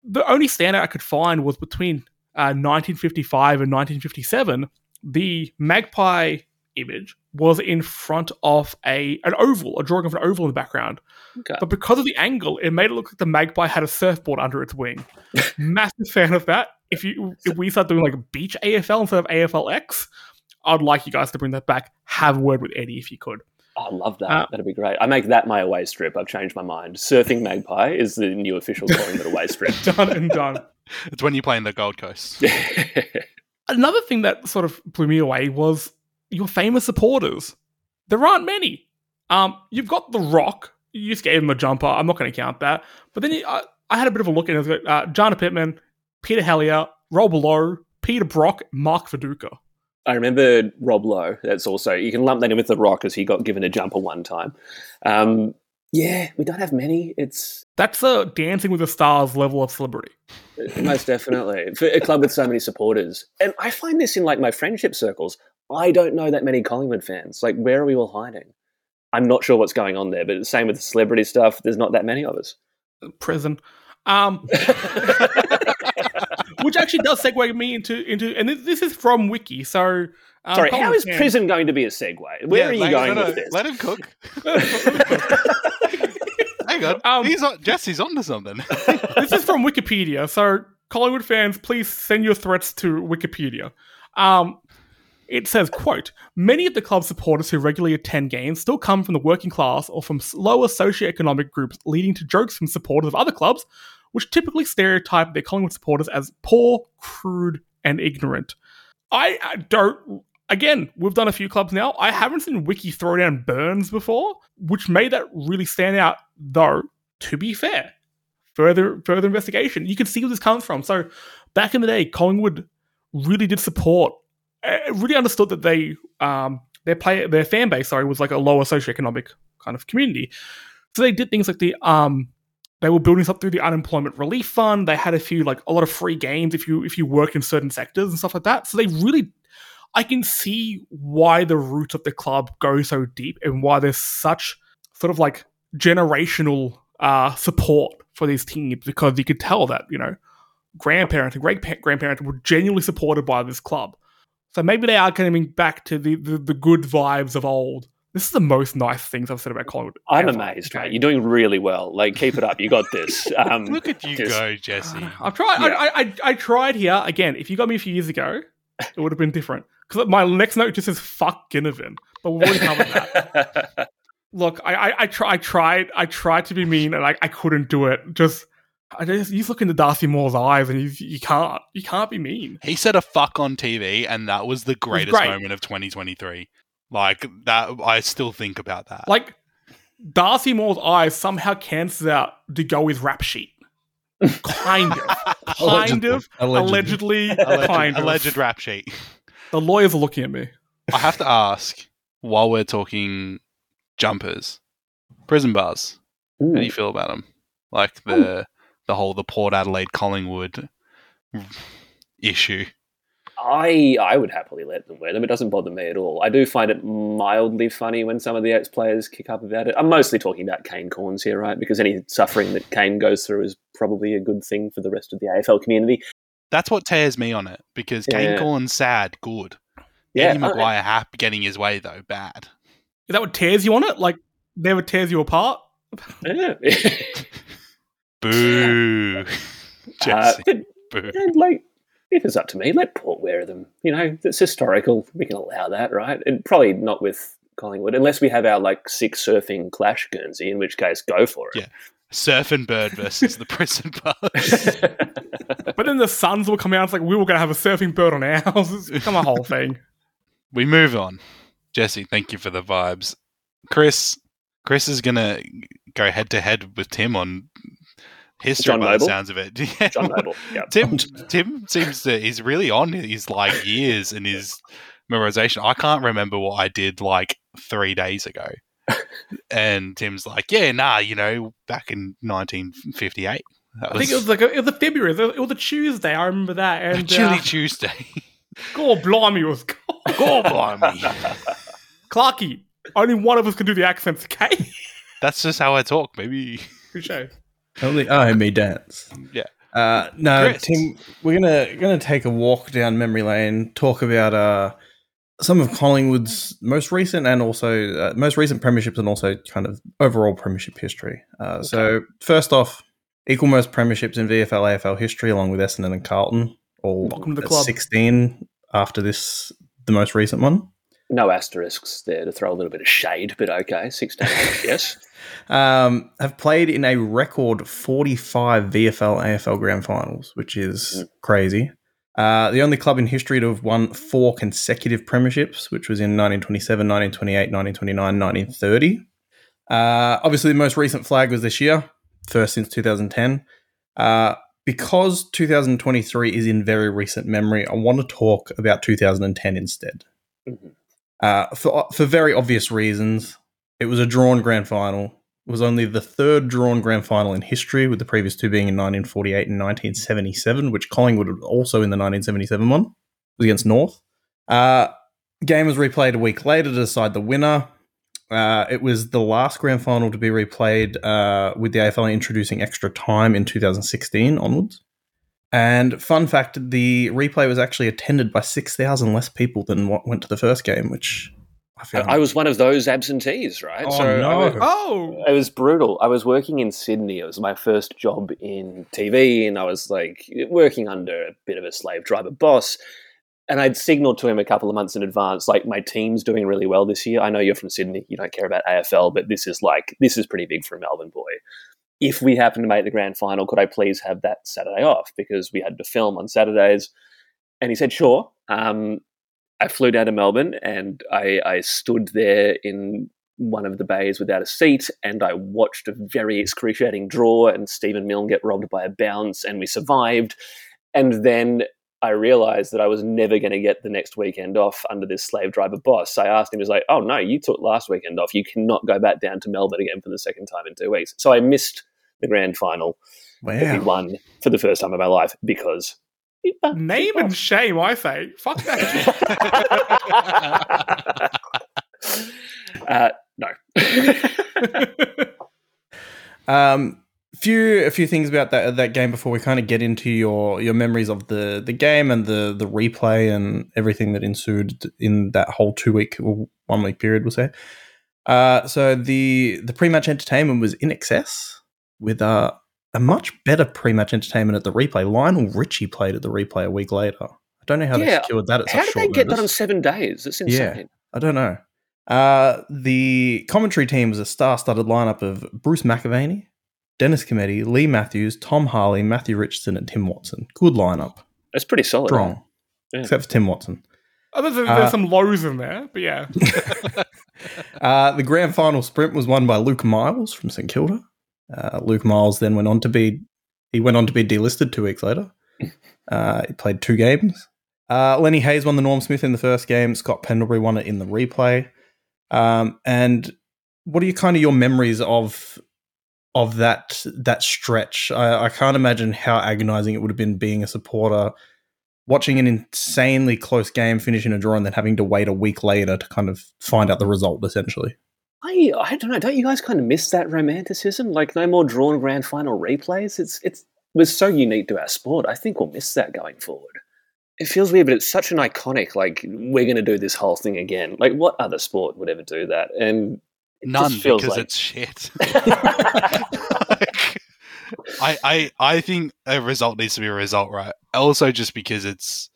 the only standout I could find was between uh, 1955 and 1957. The magpie image was in front of a an oval, a drawing of an oval in the background. Okay. But because of the angle, it made it look like the magpie had a surfboard under its wing. Massive fan of that. If you if we start doing like a beach AFL instead of AFLX, I'd like you guys to bring that back. Have a word with Eddie if you could. I love that. Uh, That'd be great. I make that my away strip. I've changed my mind. Surfing Magpie is the new official Collingwood away strip. Done and done. It's when you play in the Gold Coast. Another thing that sort of blew me away was your famous supporters. There aren't many. Um, you've got The Rock, you just gave him a jumper. I'm not going to count that. But then you, I, I had a bit of a look and it was uh, Jana Pittman, Peter Hellier, Rob Lowe, Peter Brock, Mark Viduka. I remember Rob Lowe. That's also you can lump that in with the Rock as he got given a jumper one time. Um, yeah, we don't have many. It's That's a Dancing with the Stars level of celebrity. most definitely for a club with so many supporters, and I find this in like my friendship circles. I don't know that many Collingwood fans. Like, where are we all hiding? I'm not sure what's going on there, but the same with the celebrity stuff. There's not that many of us. Prison. Um, which actually does segue me into into and this, this is from Wiki. So um, Sorry, how Collingwood prison going to be a segue? Where Yeah, are you like, going no, no, with this? Let him cook. Hang on. Um, He's on, Jesse's onto something. this is from Wikipedia. So, Collingwood fans, please send your threats to Wikipedia. Um, it says, "quote Many of the club supporters who regularly attend games still come from the working class or from lower socioeconomic groups, leading to jokes from supporters of other clubs, which typically stereotype their Collingwood supporters as poor, crude, and ignorant." I, don't. Again, we've done a few clubs now. I haven't seen Wiki throw down Burns before, which made that really stand out. Though, to be fair, further further investigation, you can see where this comes from. So, back in the day, Collingwood really did support, uh, really understood that they um their play their fan base sorry was like a lower socioeconomic kind of community. So they did things like the um they were building up through the unemployment relief fund. They had a few like a lot of free games if you if you work in certain sectors and stuff like that. So they really I can see why the roots of the club go so deep and why there's such sort of like generational uh, support for these teams because you could tell that you know grandparents and great pa- grandparents were genuinely supported by this club. So maybe they are coming back to the, the, the good vibes of old. This is the most nice things I've said about Collingwood. I'm ever, amazed, okay? mate. You're doing really well. Like, keep it up. You got this. Um, Look at you just- go, Jesse. I've tried. Yeah. I, I, I, I tried here again. If you got me a few years ago, it would have been different. Because my next note just says "fuck Ginnivan," but we've already covered that. Look, I, I, I, try, I tried, I tried to be mean, and I, I couldn't do it. Just, I just, you look into Darcy Moore's eyes, and you, you can't, you can't be mean. He said a fuck on TV, and that was the greatest great. moment of 2023. Like that, I still think about that. Like Darcy Moore's eyes somehow cancels out De Goey's rap sheet. Kind of, kind of, allegedly, alleged, kind of. alleged rap sheet. The lawyers are looking at me. I have to ask while we're talking jumpers, prison bars. How do you feel about them? Like the the whole the Port Adelaide Collingwood issue. I I would happily let them wear them. It doesn't bother me at all. I do find it mildly funny when some of the ex players kick up about it. I'm mostly talking about Kane Cornes here, right? Because any suffering that Kane goes through is probably a good thing for the rest of the AFL community. That's what tears me on it because Kane Yeah. Cornes sad, good. Yeah, Eddie I- McGuire happy getting his way though, bad. Is that what tears you on it? Like never tears you apart? yeah. Boo. uh, Jesse, but boo. and like, if it's up to me, let Port wear them. You know, it's historical. We can allow that, right? And probably not with Collingwood, unless we have our like six surfing clash Guernsey, in which case, go for it. Yeah. Surf and Bird versus the prison bars. But then the Suns will come out. It's like we were going to have a surfing bird on ours. It's become a whole thing. we move on. Jesse, thank you for the vibes. Chris, Chris is gonna go head to head with Tim on history John by Noble? the sounds of it. John Noble. Yeah. Tim Tim seems to he's really on his like years and his memorization. I can't remember what I did like three days ago. and Tim's like, Yeah, nah, you know, back in nineteen fifty eight. That I think it was like a, it was a February. It was, was a Tuesday. I remember that. a And chilly uh, Tuesday. God blimey, was God blimey. Clarky. Only one of us can do the accents. Okay, That's just how I talk. Maybe appreciate. Only I me dance. Yeah. Uh, no, Chris. Tim, we're gonna gonna take a walk down memory lane. Talk about uh, some of Collingwood's most recent and also uh, most recent premierships and also kind of overall premiership history. Uh, So first off, equal most premierships in VFL AFL history, along with Essendon and Carlton, all Welcome to the at club. sixteen after this, the most recent one. No asterisks there to throw a little bit of shade, but okay, 16, yes. Um, have played in a record 45 VFL AFL grand finals, which is crazy. Uh, the only club in history to have won four consecutive premierships, which was in 1927, 1928, 1929, 1930. Uh, obviously, the most recent flag was this year, first since 2010. Uh, because 2023 is in very recent memory, I want to talk about 2010 instead. Mhm. Uh, for for very obvious reasons, it was a drawn grand final. It was only the third drawn grand final in history, with the previous two being in 1948 and 1977, which Collingwood also in the 1977 one. Was against North. Uh, game was replayed a week later to decide the winner. Uh, it was the last grand final to be replayed uh, with the AFL introducing extra time in 2016 onwards. And fun fact, the replay was actually attended by 6,000 less people than what went to the first game, which I I, found. I was one of those absentees, right? Oh, I no. was- Oh, It was brutal. I was working in Sydney. It was my first job in TV, and I was like working under a bit of a slave driver boss. And I'd signaled to him a couple of months in advance, like my team's doing really well this year. I know you're from Sydney, you don't care about AFL, but this is like this is pretty big for a Melbourne boy. If we happen to make the grand final, could I please have that Saturday off because we had to film on Saturdays? And he said, sure. Um, I flew down to Melbourne and I, I stood there in one of the bays without a seat, and I watched a very excruciating draw and Stephen Milne get robbed by a bounce, and we survived. And then I realized that I was never going to get the next weekend off under this slave driver boss. I asked him, he was like, "Oh no, you took last weekend off. You cannot go back down to Melbourne again for the second time in two weeks." So I missed the grand final that we won for the first time in my life because name and shame, I say. Fuck that. uh, no. Um, few a few things about that that game before we kind of get into your your memories of the the game and the the replay and everything that ensued in that whole two week or one week period. We'll say. Uh, so the the pre match entertainment was in excess with uh, a much better pre match entertainment at the replay. Lionel Richie played at the replay a week later. I don't know how they secured that at How such did short they get that notice. on seven days? It's Yeah. insane. I don't know. Uh, the commentary team was a star-studded lineup of Bruce McAvaney, Dennis Cometti, Leigh Matthews, Tom Harley, Matthew Richardson, and Tim Watson. Good lineup, It's pretty solid. strong, Yeah. except for Tim Watson. Oh, there's, there's Uh, some lows in there, but yeah. Uh, the grand final sprint was won by Luke Miles from St Kilda. Uh, Luke Miles then went on to be he went on to be delisted two weeks later. Uh, he played two games. Uh, Lenny Hayes won the Norm Smith in the first game. Scott Pendlebury won it in the replay. Um, and what are your kind of your memories of of that that stretch? I, I can't imagine how agonizing it would have been being a supporter watching an insanely close game finish in a draw and then having to wait a week later to kind of find out the result essentially. I, I don't know. Don't you guys kind of miss that romanticism? Like no more drawn grand final replays. It's it's it was so unique to our sport. I think we'll miss that going forward. It feels weird, but it's such an iconic. Like we're going to do this whole thing again. Like what other sport would ever do that? And it None just feels because like it's shit. Like, I, I I think a result needs to be a result, right? Also, just because it's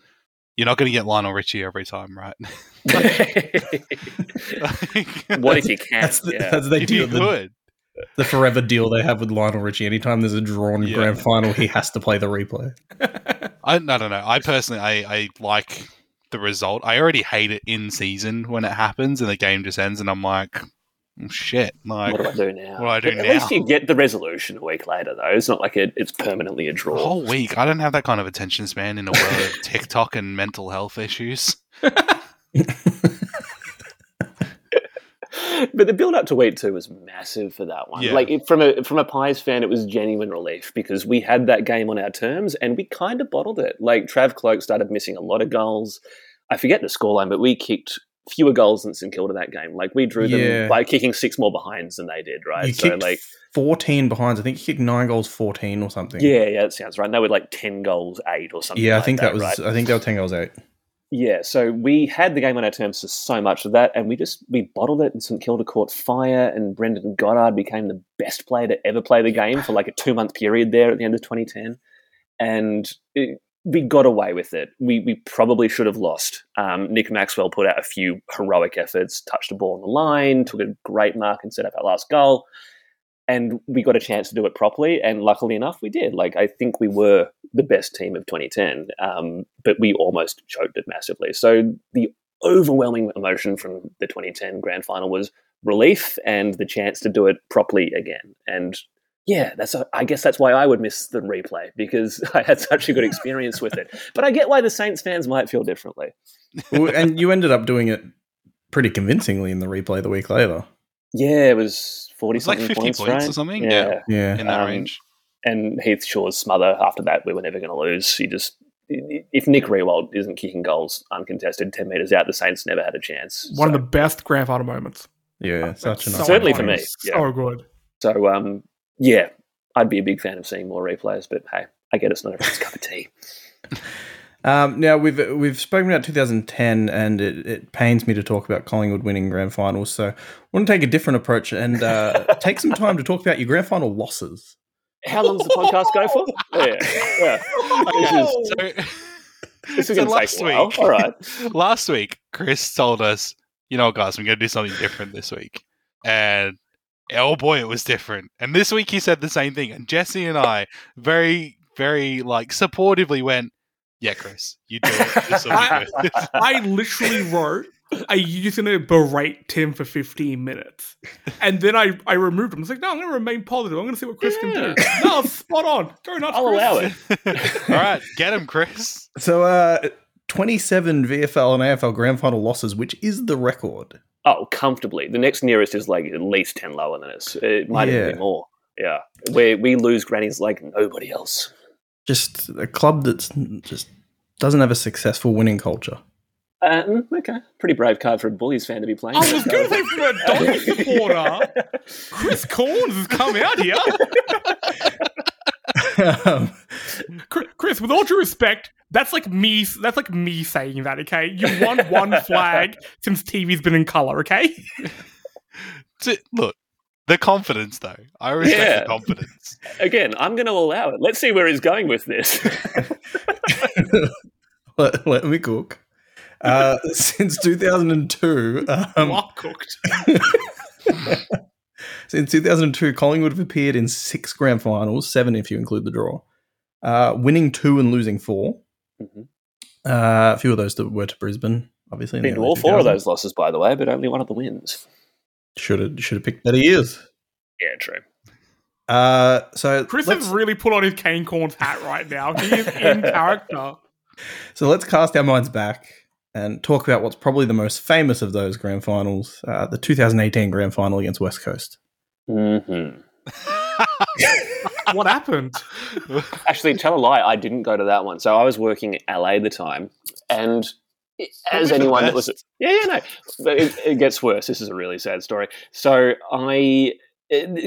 you're not going to get Lionel Richie every time, right? Like, what if you can? That's the, yeah. that's the if deal, the, could? the forever deal they have with Lionel Richie. Anytime there's a drawn Yeah. grand final, he has to play the replay. I, I don't know. I personally, I, I like the result. I already hate it in season when it happens and the game just ends, and I'm like, Oh, shit. Like, what do I do now? what do I do At now? least you get the resolution a week later, though. It's not like it, it's permanently a draw. a draw. whole week. I don't have that kind of attention span in a world of TikTok and mental health issues. but the build up to week two was massive for that one. Yeah. Like it, from a from a Pies fan, it was genuine relief because we had that game on our terms and we kind of bottled it. Like Trav Cloke started missing a lot of goals. I forget the scoreline, but we kicked fewer goals than St Kilda that game. Like we drew them Yeah. by kicking six more behinds than they did, right? You so kicked like 14 behinds. I think you kicked nine goals, 14 or something. yeah, yeah, that sounds right. And they were like ten goals, eight or something. Yeah, I like think that, was. right? I think they were 10 goals eight. Yeah, so we had the game on our terms for so much of that, and we just we bottled it. And St Kilda caught fire, and Brendan Goddard became the best player to ever play the game for like a two month period there at the end of 2010, and it, we got away with it. We we probably should have lost. Um, Nick Maxwell put out a few heroic efforts, touched a ball on the line, took a great mark, and set up our last goal. And we got a chance to do it properly, and luckily enough, we did. Like I think we were the best team of 2010, um, but we almost choked it massively. So the overwhelming emotion from the 2010 grand final was relief and the chance to do it properly again. And yeah, that's a, I guess that's why I would miss the replay because I had such a good experience with it. But I get why the Saints fans might feel differently. Well, and you ended up doing it pretty convincingly in the replay the week later. Yeah, it was forty It's like something 50 points, points or something, Yeah. Yeah. in that Um, range. and Heath Shaw's smother after that, we were never going to lose. He just, if Nick Riewoldt isn't kicking goals uncontested 10 metres out, the Saints never had a chance. One so, of the best grand final moments. Yeah, such an So Certainly for me, yeah. So good. so, um, yeah, I'd be a big fan of seeing more replays, but hey, I get it's not everyone's cup of tea. Um, now we've we've spoken about 2010, and it, it pains me to talk about Collingwood winning grand finals. So I want to take a different approach and uh, take some time to talk about your grand final losses. How long does the podcast go for? Yeah, yeah. This is, So, this is So last take a while. week- All right. last week, Chris told us, you know, guys, I'm going to do something different this week. And oh boy, it was different. And this week he said the same thing. And Jesse and I very, very like supportively went, yeah, Chris, you do it. This will be good. I literally wrote, "Are you just going to berate Tim for 15 minutes?" And then I, I removed him. I was like, "No, I'm going to remain positive. I'm going to see what Chris can do." No, spot on. Go nuts, I'll Chris. allow it. All right, get him, Chris. So, uh, 27 VFL and AFL grand final losses, which is the record. Oh, comfortably. The next nearest is like at least 10 lower than us. It might even be more. Yeah. We, we lose grannies like nobody else. Just a club that's just doesn't have a successful winning culture. Mm, okay. Pretty brave card for a Bullies fan to be playing. I was going to say from a Donkey supporter, Chris Cornes has come out here. Um, Chris, Chris, with all due respect, that's like me. That's like me saying that. Okay, you won one flag since TV's been in color. Okay, Look, the confidence, though. I respect Yeah. the confidence. Again, I'm going to allow it. Let's see where he's going with this. let, let me cook. Uh, since 2002, um, well cooked. Since 2002, Collingwood have appeared in six grand finals, seven if you include the draw, uh, winning two and losing 4 Mhm. Uh, a few of those that were to Brisbane, obviously. in Been to all four of those losses, by the way, but only one of the wins. Should have should have picked better years. Yeah, true. Uh, so Chris let's, has really put on his Kane Cornes hat right now. He is in character. so let's cast our minds back and talk about what's probably the most famous of those grand finals, uh, the 2018 grand final against West Coast. Hmm What happened? Actually, tell a lie. I didn't go to that one. So I was working in LA at the time, and as anyone that was, yeah, yeah, no, but it, it gets worse. This is a really sad story. So I,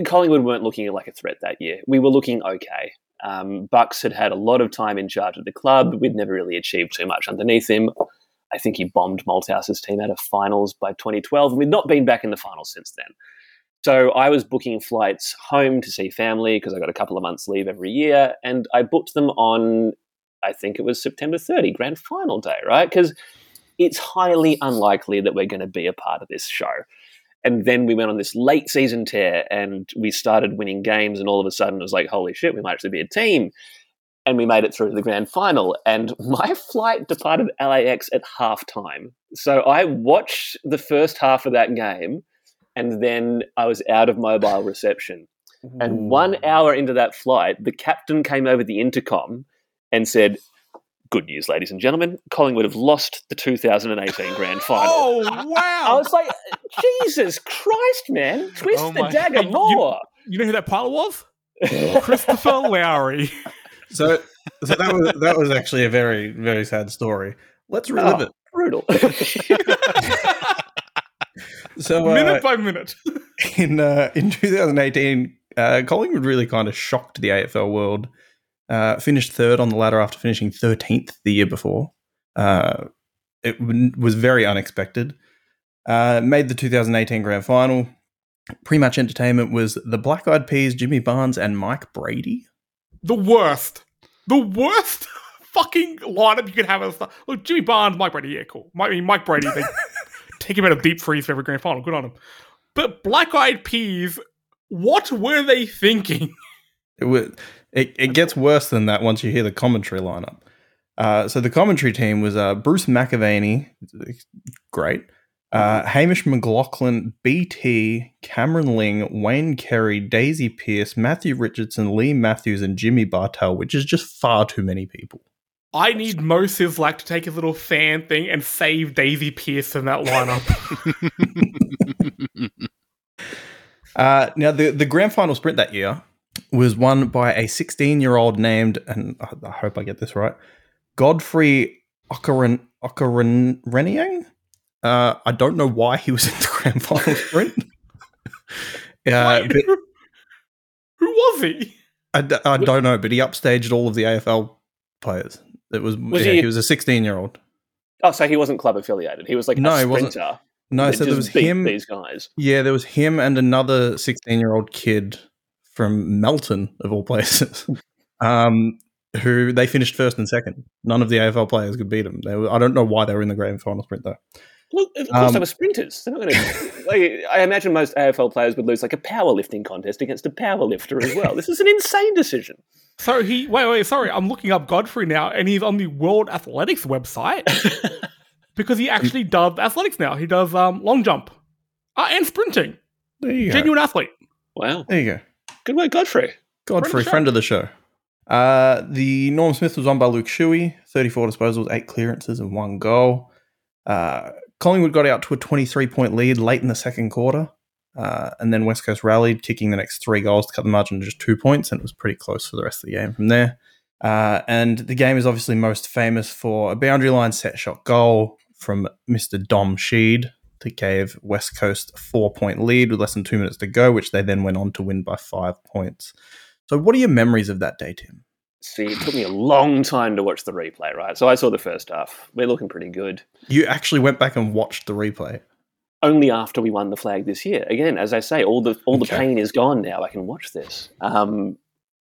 Collingwood weren't looking like a threat that year. We were looking okay. Um, Bucks had had a lot of time in charge of the club. We'd never really achieved too much underneath him. I think he bombed Malthouse's team out of finals by 2012, and we'd not been back in the finals since then. So I was booking flights home to see family because I got a couple of months leave every year, and I booked them on, I think it was September 30, grand final day, right? Because it's highly unlikely that we're going to be a part of this show. And then we went on this late season tear, and we started winning games, and all of a sudden it was like, holy shit, we might actually be a team. And we made it through to the grand final, and my flight departed LAX at halftime. So I watched the first half of that game and then I was out of mobile reception. And one hour into that flight, the captain came over the intercom and said, Good news, ladies and gentlemen. Collingwood have lost the 2018 grand final. Oh wow. I was like, Jesus Christ, man. Twist Oh the my- dagger You- more. You know who that pilot was? Christopher Lowry. So, so that was that was actually a very very sad story. Let's ah, relive Oh, it. brutal. So, uh, minute by minute. in uh, in 2018, uh, Collingwood really kind of shocked the AFL world. Uh, finished third on the ladder after finishing 13th the year before. Uh, it w- was very unexpected. Uh, made the 2018 grand final. Pretty much entertainment was the Black Eyed Peas, Jimmy Barnes, and Mike Brady. The worst. The worst fucking lineup you could have. Look, Jimmy Barnes, Mike Brady, yeah, cool. Mike, I mean, Mike Brady, they take him out of deep freeze for every grand final. Good on him. But Black Eyed Peas, what were they thinking? It, wa it, it gets worse than that once you hear the commentary lineup. Uh, so the commentary team was uh, Bruce McAvaney, great. Uh, Hamish McLachlan, BT, Cameron Ling, Wayne Carey, Daisy Pearce, Matthew Richardson, Leigh Matthews, and Jimmy Bartel, which is just far too many people. I need Mo Sizlak to take his little fan thing and save Daisy Pearce in that lineup. Uh, now, the, the grand final sprint that year was won by a 16 year old named, and I- I hope I get this right, Godfrey Okaran, Okaranreniang? Uh, I don't know why he was in the grand final sprint. uh, Wait, but who, who was he? I, d- I don't know, but he upstaged all of the AFL players. It was, Was yeah, he- he, was a 16 year old. Oh, so he wasn't club affiliated. He was like No, a he wasn't. sprinter. No, so there was him. These guys. Yeah, there was him and another 16 year old kid from Melton, of all places, um, who they finished first and second. None of the AFL players could beat them. They were, I don't know why they were in the grand final sprint, though. Look, of course, Um, they were sprinters. They're not going to. like, I imagine most AFL players would lose like a powerlifting contest against a powerlifter as well. This is an insane decision. So he wait, wait, sorry, I'm looking up Godfrey now, and he's on the World Athletics website because he actually does athletics now. He does um, long jump uh, and sprinting. There you go. Genuine athlete. Wow, There you go. good work, Godfrey. Godfrey, Friend friend of of the show. Uh, the Norm Smith was on by Luke Shuey, 34 disposals, 8 clearances, and 1 goal. Uh, Collingwood got out to a 23 point lead late in the second quarter. Uh, and then West Coast rallied, kicking the next three goals to cut the margin to just two points, and it was pretty close for the rest of the game from there. Uh, and the game is obviously most famous for a boundary line set shot goal from Mr. Dom Sheed that gave West Coast a four point lead with less than two minutes to go, which they then went on to win by five points. So, what are your memories of that day, Tim? See, it took me a long time to watch the replay, right? So I saw the first half. We're looking pretty good. You actually went back and watched the replay. Only after we won the flag this year. Again, as I say, all the all the Okay. pain is gone now. I can watch this. Um,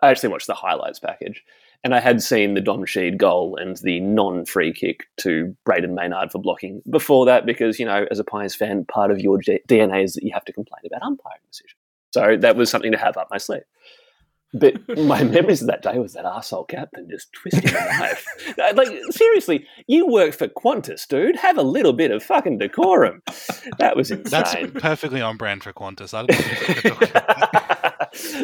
I actually watched the highlights package, and I had seen the Dom Sheed goal and the non-free kick to Brayden Maynard for blocking before that, because you know, as a Pies fan, part of your D- DNA is that you have to complain about umpiring decisions. So that was something to have up my sleeve. But my memories of that day was that asshole captain just twisting the knife. Uh, Like, seriously, you work for Qantas, dude. Have a little bit of fucking decorum. That was insane. That's perfectly on brand for Qantas. I don't think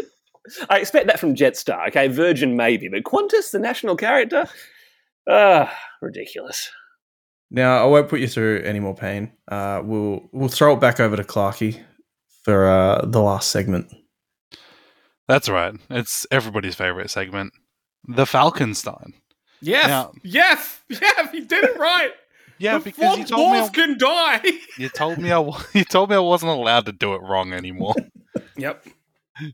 I expect that from Jetstar, okay? Virgin maybe, but Qantas, the national character? Ah, ridiculous. Now, I won't put you through any more pain. Uh, we'll we'll throw it back over to Clarky for uh, the last segment. That's right. It's everybody's favorite segment, the Falconstein. Yes, Now- yes, yeah. He did it right. Yeah, the because you told me I, can die. you told me I, you told me I wasn't allowed to do it wrong anymore. Yep.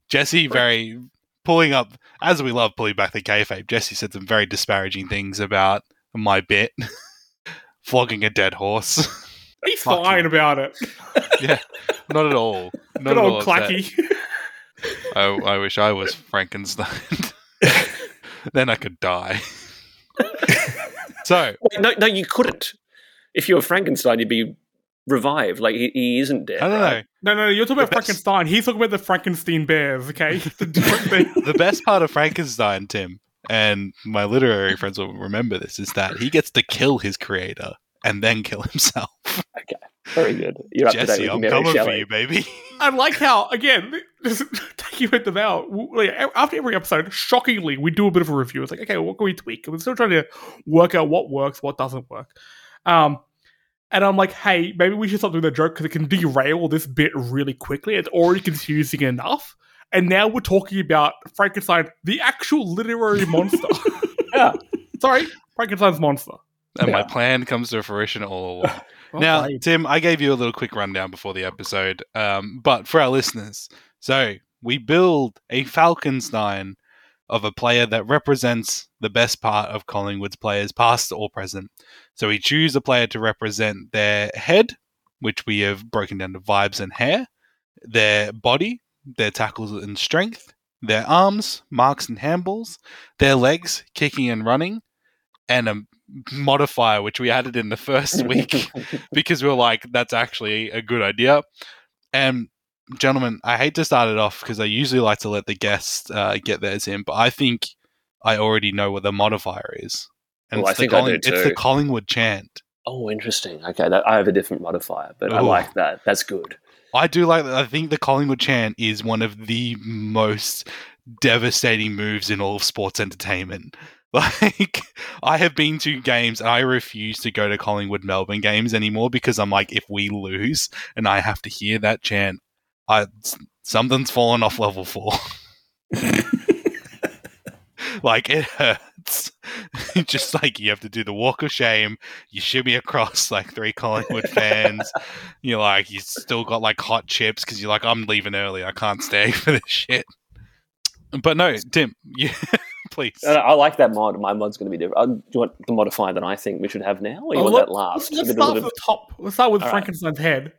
Jesse very pulling up as we love pulling back the kayfabe. Jesse said some very disparaging things about my bit, flogging a dead horse. He's fine about it. yeah, not at all. Not Good at all old upset. Clacky. I, I wish I was Frankenstein. then I could die. so Wait, no, no, you couldn't. If you were Frankenstein, you'd be revived. Like, he, he isn't dead. I don't right? know. No, no, no, you're talking about The best- Frankenstein. He's talking about the Frankenstein bears. Okay, it's a different thing. The best part of Frankenstein, Tim, and my literary friends will remember this, is that he gets to kill his creator and then kill himself. Okay. Very good. You're up to Jesse, date I'm with Mary coming for you, baby. I like how again, just taking with them out. like, After every episode, shockingly, we do a bit of a review. It's like, okay, what can we tweak? We're still trying to work out what works, what doesn't work. Um, and I'm like, hey, maybe we should stop doing the joke because it can derail this bit really quickly. It's already confusing enough. And now we're talking about Frankenstein, the actual literary monster. Yeah. Sorry, Frankenstein's monster. And my plan comes to fruition all along. Now. Tim, I gave you a little quick rundown before the episode, um, but for our listeners, so we build a Falconstein of a player that represents the best part of Collingwood's players, past or present. So we choose a player to represent their head, which we have broken down to vibes and hair, their body, their tackles and strength, their arms, marks and handballs, their legs, kicking and running, and a modifier which we added in the first week because we were like, that's actually a good idea. And gentlemen, I hate to start it off because I usually like to let the guests uh, get theirs in, but I think I already know what the modifier is. And I think I Colling- do it's the. Collingwood chant. Oh, interesting. Okay, that, I have a different modifier, but I like that. That's good. I do like that. I think the Collingwood chant is one of the most devastating moves in all of sports entertainment. Like, I have been to games and I refuse to go to Collingwood Melbourne games anymore because I'm like, if we lose and I have to hear that chant, I something's fallen off level four. like it hurts. Just like you have to do the walk of shame, you shimmy across like three Collingwood fans. You're like, you still got like hot chips because you're like, I'm leaving early. I can't stay for this shit. But no, Tim, you please. No, no, I like that mod. My mod's going to be different. Uh, do you want the modifier that I think we should have now, or you Oh, want let- that last? Let's, let's A bit- a start bit from the top. Let's start with All right. Frankenstein's head.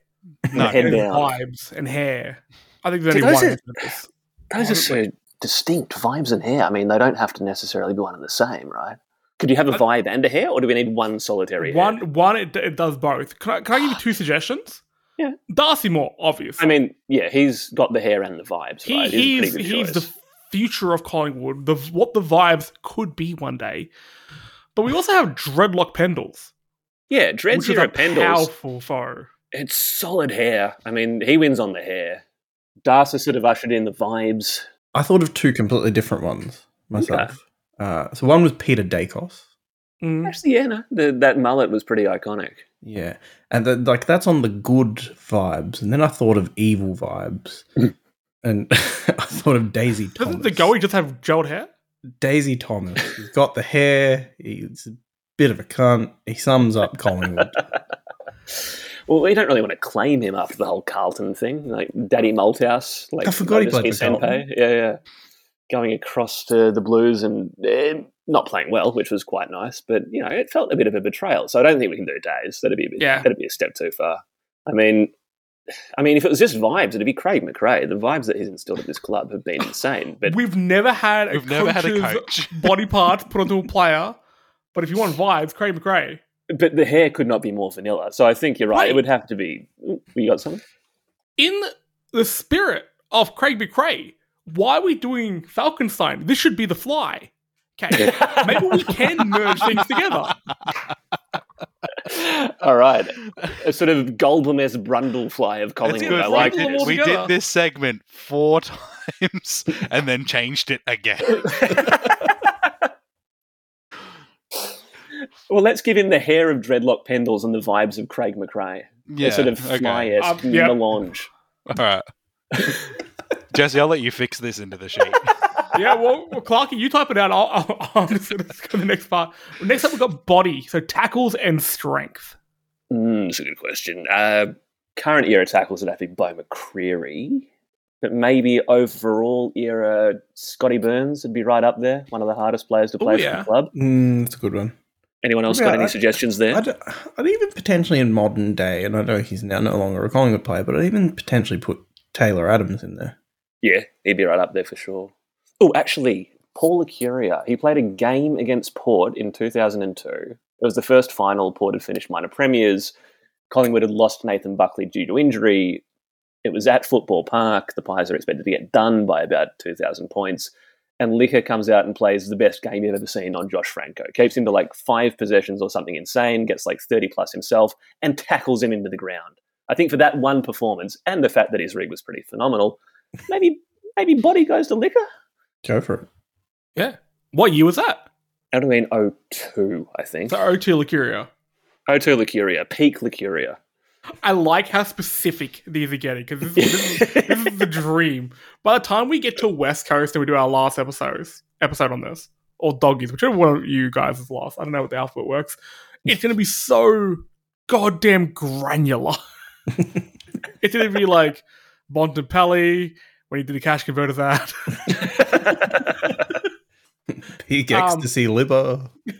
No, head and down. vibes and hair. I think there's See, only those one are- answer to this. Those are so distinct vibes and hair. I mean, they don't have to necessarily be one and the same, right? Could you have a vibe and a hair, or do we need one solitary hair? One, one, it, it does both. Can I, can I give you two suggestions? Yeah. Darcy Moore, obvious. I mean, yeah, he's got the hair and the vibes, he, right? he's He's good he's the future of Collingwood. The what the vibes could be one day. But we also have Dreadlock Pendles, yeah, Dread which is Zero a Pendles. powerful foe. It's solid hair. I mean, he wins on the hair. Darcy sort of ushered in the vibes. I thought of two completely different ones myself. Uh, so one was Peter Daicos. Mm. Actually, yeah, no, the, that mullet was pretty iconic. Yeah, and the, like that's on the good vibes, and then I thought of evil vibes, and I thought of Daisy Thomas. Doesn't De Goey just have gelled hair? Daisy Thomas. He's got the hair. He's a bit of a cunt. He sums up Collingwood. Well, we don't really want to claim him after the whole Carlton thing, like Daddy Malthouse. Like I forgot he played Me for Carlton. Senpai. Yeah, yeah. Going across to the Blues and eh, not playing well, which was quite nice, but you know it felt a bit of a betrayal. So I don't think we can do days. That'd be a bit, Yeah. that'd be a step too far. I mean, I mean, if it was just vibes, it'd be Craig McRae. The vibes that he's instilled at this club have been insane. But We've never had a We've never had a coach. body part put onto a player. But if you want vibes, Craig McRae. But the hair could not be more vanilla. So I think you're right. Wait. It would have to be. Ooh, You got something? In the spirit of Craig McRae, why are we doing Falconstein? This should be the fly. Okay. Maybe we can merge things together. All right, a sort of Goldblum-esque Brundlefly of Collingwood. I like it. we did this segment four times and then changed it again. Well, let's give him the hair of dreadlock pendles and the vibes of Craig McRae. Yeah, a sort of okay. fly-esque Um, yeah. melange. All right. Jesse, I'll let you fix this into the sheet. Yeah, well, well Clarky, you type it out. I'll, I'll, I'll just go to the next part. Next up, we've got body. So tackles and strength. Mm, that's a good question. Uh, current era tackles would have to be Beau McCreery, but maybe overall era Scotty Burns would be right up there. One of the hardest players to play for yeah. the club. Mm, that's a good one. Anyone else Yeah, got any I- suggestions there? I'd, I'd even potentially in modern day, and I know he's now no longer a Collingwood player, but I'd even potentially put Taylor Adams in there. Yeah, he'd be right up there for sure. Oh, actually, Paul Licuria. He played a game against Port in 2002. It was the first final Port had finished minor premiers. Collingwood had lost Nathan Buckley due to injury. It was at Football Park. The Pies are expected to get done by about 2,000 points. And Licker comes out and plays the best game you've ever seen on Josh Francou. Keeps him to like five possessions or something insane, gets like 30 plus himself, and tackles him into the ground. I think for that one performance and the fact that his rig was pretty phenomenal, maybe maybe body goes to Licker. Go for it. Yeah. What year was that? That would have been 02, I think. So O2 Licuria. 02 Licuria, oh peak Licuria. I like how specific these are getting because this, is- this, this is the dream. By the time we get to West Coast and we do our last episodes, episode on this, or doggies, whichever one of you guys is last, I don't know what the alphabet works. It's going to be so goddamn granular. it's going to be like Bontempelli when he did the cash converters ad. Peak Um, ecstasy liver.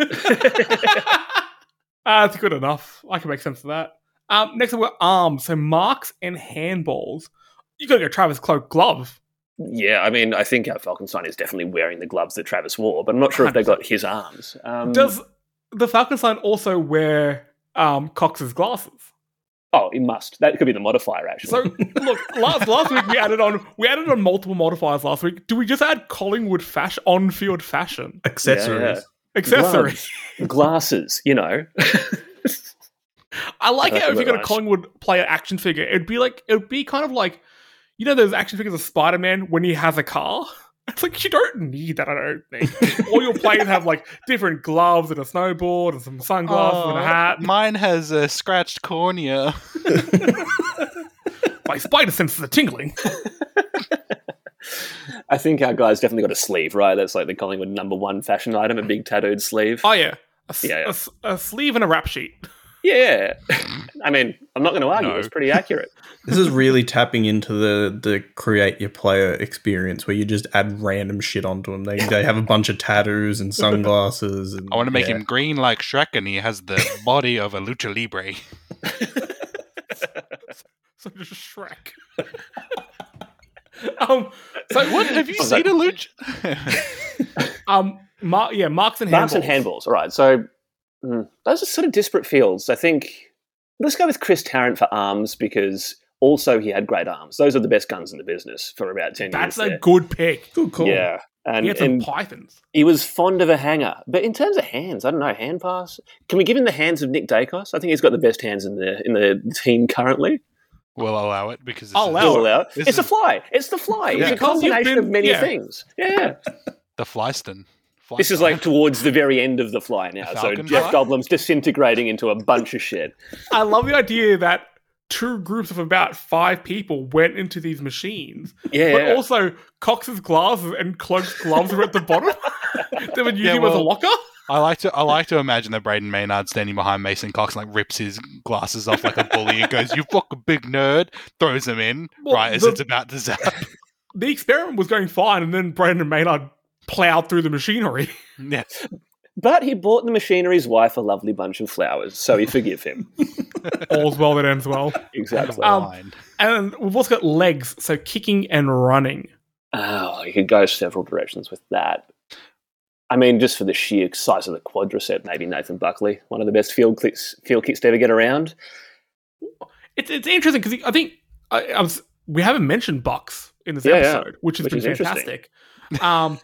Ah, that's good enough. I can make sense of that. Um, next up, we've got arms. So marks and handballs. You got to go Travis Cloke glove. yeah, I mean, I think our Falconstein is definitely wearing the gloves that Travis wore, but I'm not sure if they got his arms. Um, Does the Falconstein also wear um, Cox's glasses? oh, he must. That could be the modifier, actually. So look, last last week we added on we added on multiple modifiers last week. Do we just add Collingwood fashion on field fashion Accessories. Yeah, accessory? Gloves, glasses, you know. I like it if you got a. Collingwood player action figure. It'd be like it would be kind of like you know those action figures of Spider Man when he has a car. It's like you don't need that. I don't think. All your players have like different gloves and a snowboard and some sunglasses and a oh, hat. Mine has a scratched cornea. My spider senses are tingling. I think our guy's definitely got a sleeve, right? That's like the Collingwood number one fashion item, a big tattooed sleeve. Oh yeah, a, s- Yeah, yeah. a s- a sleeve and a rap sheet. Yeah. I mean, I'm not going to argue. No. It's pretty accurate. This is really tapping into the the create your player experience where you just add random shit onto them. They, they have a bunch of tattoos and sunglasses. And, I want to make yeah. him green like Shrek, and he has the body of a lucha libre. So just Shrek. um. So What have you seen that- a lucha? Um. Mar- yeah, marks and Marks and handballs. handballs. All right. So mm, those are sort of disparate fields. I think let's go with Chris Tarrant for arms because also he had great arms. Those are the best guns in the business for about 10 That's years. That's a good pick. Good call. Yeah. And, He had some and pythons. he was fond of a hanger. But in terms of hands, I don't know, hand pass. Can we give him the hands of Nick Daicos? I think he's got the best hands in the in the team currently. We'll allow it because this I'll is allow We'll it. allow it. This It's a fly. It's the fly. It's a Because you've combination of many yeah. things. Yeah. the Flyston. This is like towards the very end of the fly now. So Jeff fly? Goblin's disintegrating into a bunch of shit. I love the idea that two groups of about five people went into these machines, Yeah. but yeah. also Cox's glasses and Cloke's gloves were at the bottom. they were using Yeah, them as a locker. I like to I like to imagine that Brayden Maynard standing behind Mason Cox and like rips his glasses off like a bully and goes, "You fucking big nerd!" Throws them in Well, right as it's about to zap. The experiment was going fine, and then Brandon Maynard plowed through the machinery. yeah, But he bought the machinery's wife a lovely bunch of flowers, so we forgive him. All's well that ends well. Exactly. Um, And we've also got legs, so kicking and running. Oh, you could go several directions with that. I mean, just for the sheer size of the quadricep, maybe Nathan Buckley, one of the best field kicks, field kicks to ever get around. It's it's interesting because I think I, I was we haven't mentioned Bucks in this Yeah, yeah. episode, which has Which been is fantastic. Um,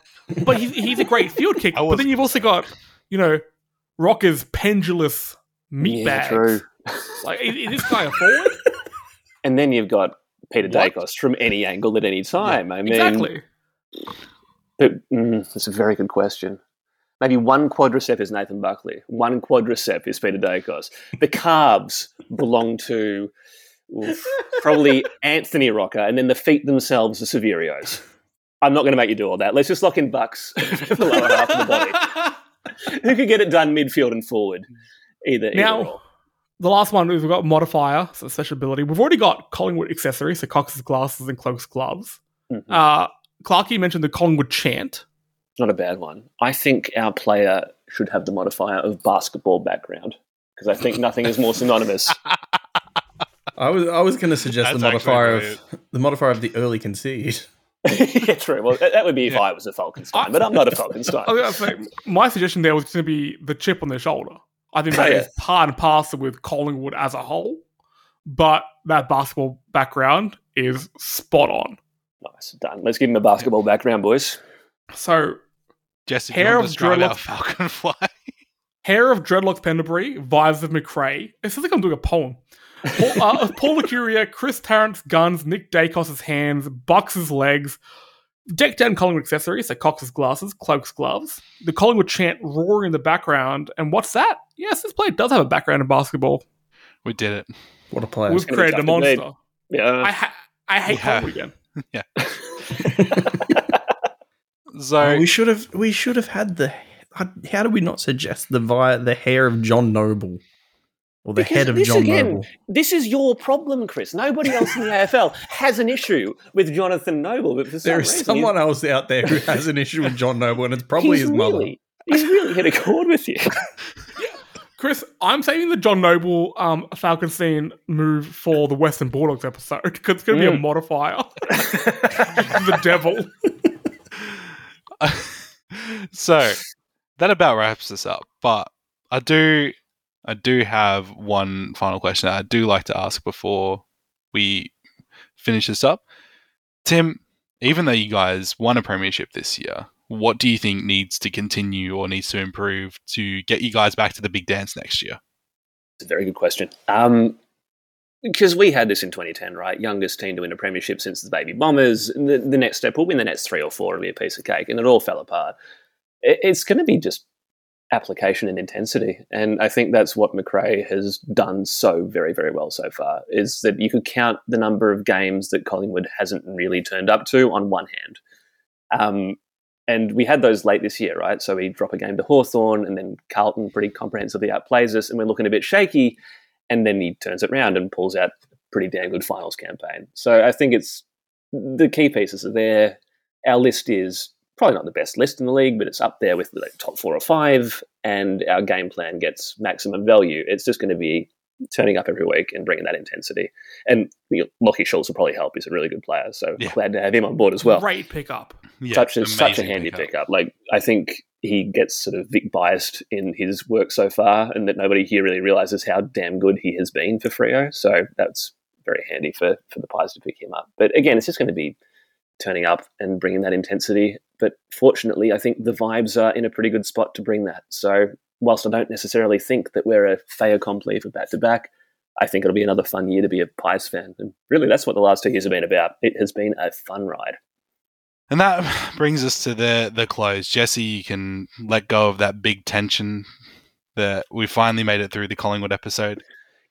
but he's he's a great field kick. I But then you've also got you know Rocca's pendulous meat Yeah. Like is, is this guy a forward? And then you've got Peter What? Daicos from any angle at any time. I mean, exactly. But mm, that's a very good question. Maybe one quadricep is Nathan Buckley. One quadricep is Peter Daicos. The calves belong to oof, probably Anthony Rocca, and then the feet themselves are Saverio's. I'm not going to make you do all that. Let's just lock in Bucks for the lower half of the body. Who could get it done midfield and forward? Either. either Now, or. the last one is we've got modifier, so special ability. We've already got Collingwood accessories, so Cox's glasses and Cloke's gloves. Mhm. Uh, Clarky mentioned the Collingwood chant. not a bad one. I think our player should have the modifier of basketball background because I think nothing is more synonymous. I was I was going to suggest the That's actually modifier of the modifier of the early concede. yeah, true. Well, that that would be if Yeah. I was a Falconstein, but I'm not a Falconstein. I was gonna say, my suggestion there was going to be the chip on their shoulder. I think Oh, that yeah. is part and parcel with Collingwood as a whole, but that basketball background is spot on. Nice, done. Let's give him a basketball background, boys. So, Jesse, Hair hair of of describe our dreadlocks- Falcon fly. hair of dreadlocks Pendlebury, vibes of McRae. It sounds like I'm doing a poem. Paul, uh, Paul Licuria, Chris Tarrant's guns, Nick Daicos's hands, Bucks's legs, decked down Collingwood accessories, so Cox's glasses, Cloke's gloves, the Collingwood chant roaring in the background, and what's that? Yes, this player does have a background in basketball. We did it. What a player! We've created a tough to monster. Yeah. I, ha- I hate Yeah. Collingwood again. So Oh, we should have we should have had the. How do we not suggest the via the hair of John Noble or the Because head of this John again- Noble? this is your problem, Chris. Nobody else in the AFL has an issue with Jonathan Noble, but for some There is reason, someone else out there who has an issue with John Noble, and it's probably he's his mother. really, he's really hit a chord with you. Chris, I'm saving the John Noble um, Falconstein move for the Western Bulldogs episode because it's going to be a Mm. modifier. the devil. so that about wraps us up. But I do, I do have one final question I do like to ask before we finish this up. Tim, even though you guys won a premiership this year, what do you think needs to continue or needs to improve to get you guys back to the big dance next year? It's a very good question. Um, because we had this in 2010, right? Youngest team to win a premiership since the Baby Bombers. The, the next step will win the next three or four It'll be a piece of cake, and it all fell apart. It, it's going to be just application and intensity, and I think that's what McRae has done so very, very well so far. Is that you could count the number of games that Collingwood hasn't really turned up to on one hand. Um, and we had those late this year, right? So we drop a game to Hawthorn, and then Carlton pretty comprehensively outplays us, and we're looking a bit shaky and then he turns it around and pulls out a pretty damn good finals campaign. So I think it's the key pieces are there. Our list is probably not the best list in the league, but it's up there with the top four or five, and our game plan gets maximum value. It's just going to be turning up every week and bringing that intensity. And you know, Lachie Schultz will probably help. He's a really good player, so Yeah. glad to have him on board as well Great pickup. Yeah, such a such a handy pickup. pickup. Like I think he gets sort of Vic biased in his work so far, and that nobody here really realizes how damn good he has been for Freo. So that's very handy for for the Pies to pick him up. But again, it's just going to be turning up and bringing that intensity. But fortunately, I think the vibes are in a pretty good spot to bring that. So whilst I don't necessarily think that we're a fait accompli for back to back. I think it'll be another fun year to be a Pies fan. And really, that's what the last two years have been about. It has been a fun ride. And that brings us to the the close. Jesse, you can let go of that big tension that we finally made it through the Collingwood episode.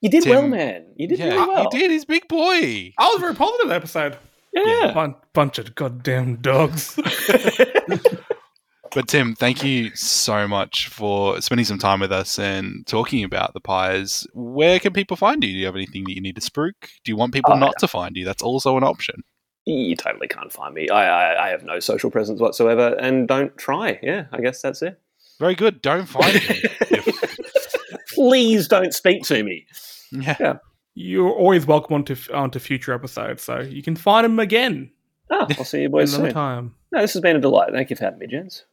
You did Tim- well, man. You did yeah, really well. he did. He's big boy. I was very positive that episode. Yeah. Bun- bunch of goddamn dogs. But Tim, thank you so much for spending some time with us and talking about the pies. Where can people find you? Do you have anything that you need to spruik? Do you want people Oh, not to find you? That's also an option. you totally can't find me. I, I, I have no social presence whatsoever, and don't try. Yeah, I guess that's it. Very good. Don't find me. Please don't speak to me. yeah. You're always welcome onto onto future episodes, so you can find them again Ah, I'll see you boys another soon. time. No, this has been a delight. Thank you for having me, gents.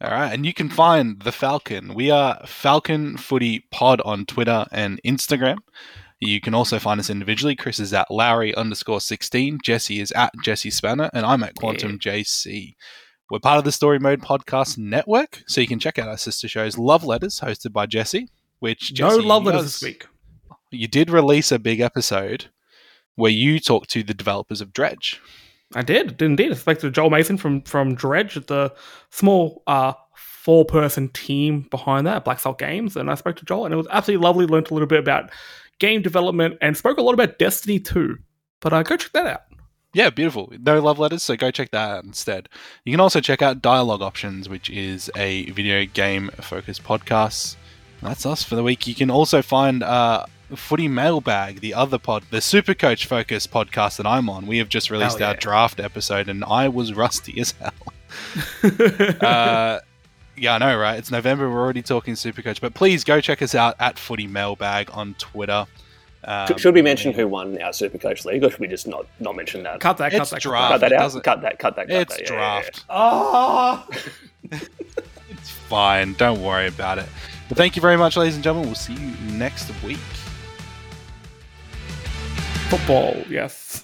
All right, and you can find the Falcon. We are Falcon Footy Pod on Twitter and Instagram. You can also find us individually. Chris is at Lowry underscore sixteen. Jesse is at Jesse Spanner, and I'm at Quantum JC. We're part of the Story Mode Podcast Network, so you can check out our sister shows Love Letters, hosted by Jesse. Which no love letters this week. You did release a big episode where you talked to the developers of Dredge. I did, did indeed. I spoke to Joel Mason from from Dredge, the small uh, four person team behind that, Black Salt Games, and I spoke to Joel, and it was absolutely lovely. Learned a little bit about game development and spoke a lot about Destiny 2. But uh, go check that out. Yeah, beautiful. No love letters, so go check that out instead. You can also check out Dialogue Options, which is a video game focused podcast. That's us for the week. You can also find uh, Footy Mailbag, the other pod, the Super Coach Focus podcast that I'm on. We have just released Hell our draft episode, and I was rusty as hell. uh, yeah, I know, right? It's November. We're already talking Super Coach, but please go check us out at Footy Mailbag on Twitter. Um, Should we mention who won our Supercoach League, or should we just not not mention that? cut that, cut It's that. draft. Cut that out. Cut that. Cut that. Cut It's that. Yeah, yeah, yeah. draft. Ah! It's fine. Don't worry about it. But thank you very much, ladies and gentlemen. We'll see you next week. Football, yes.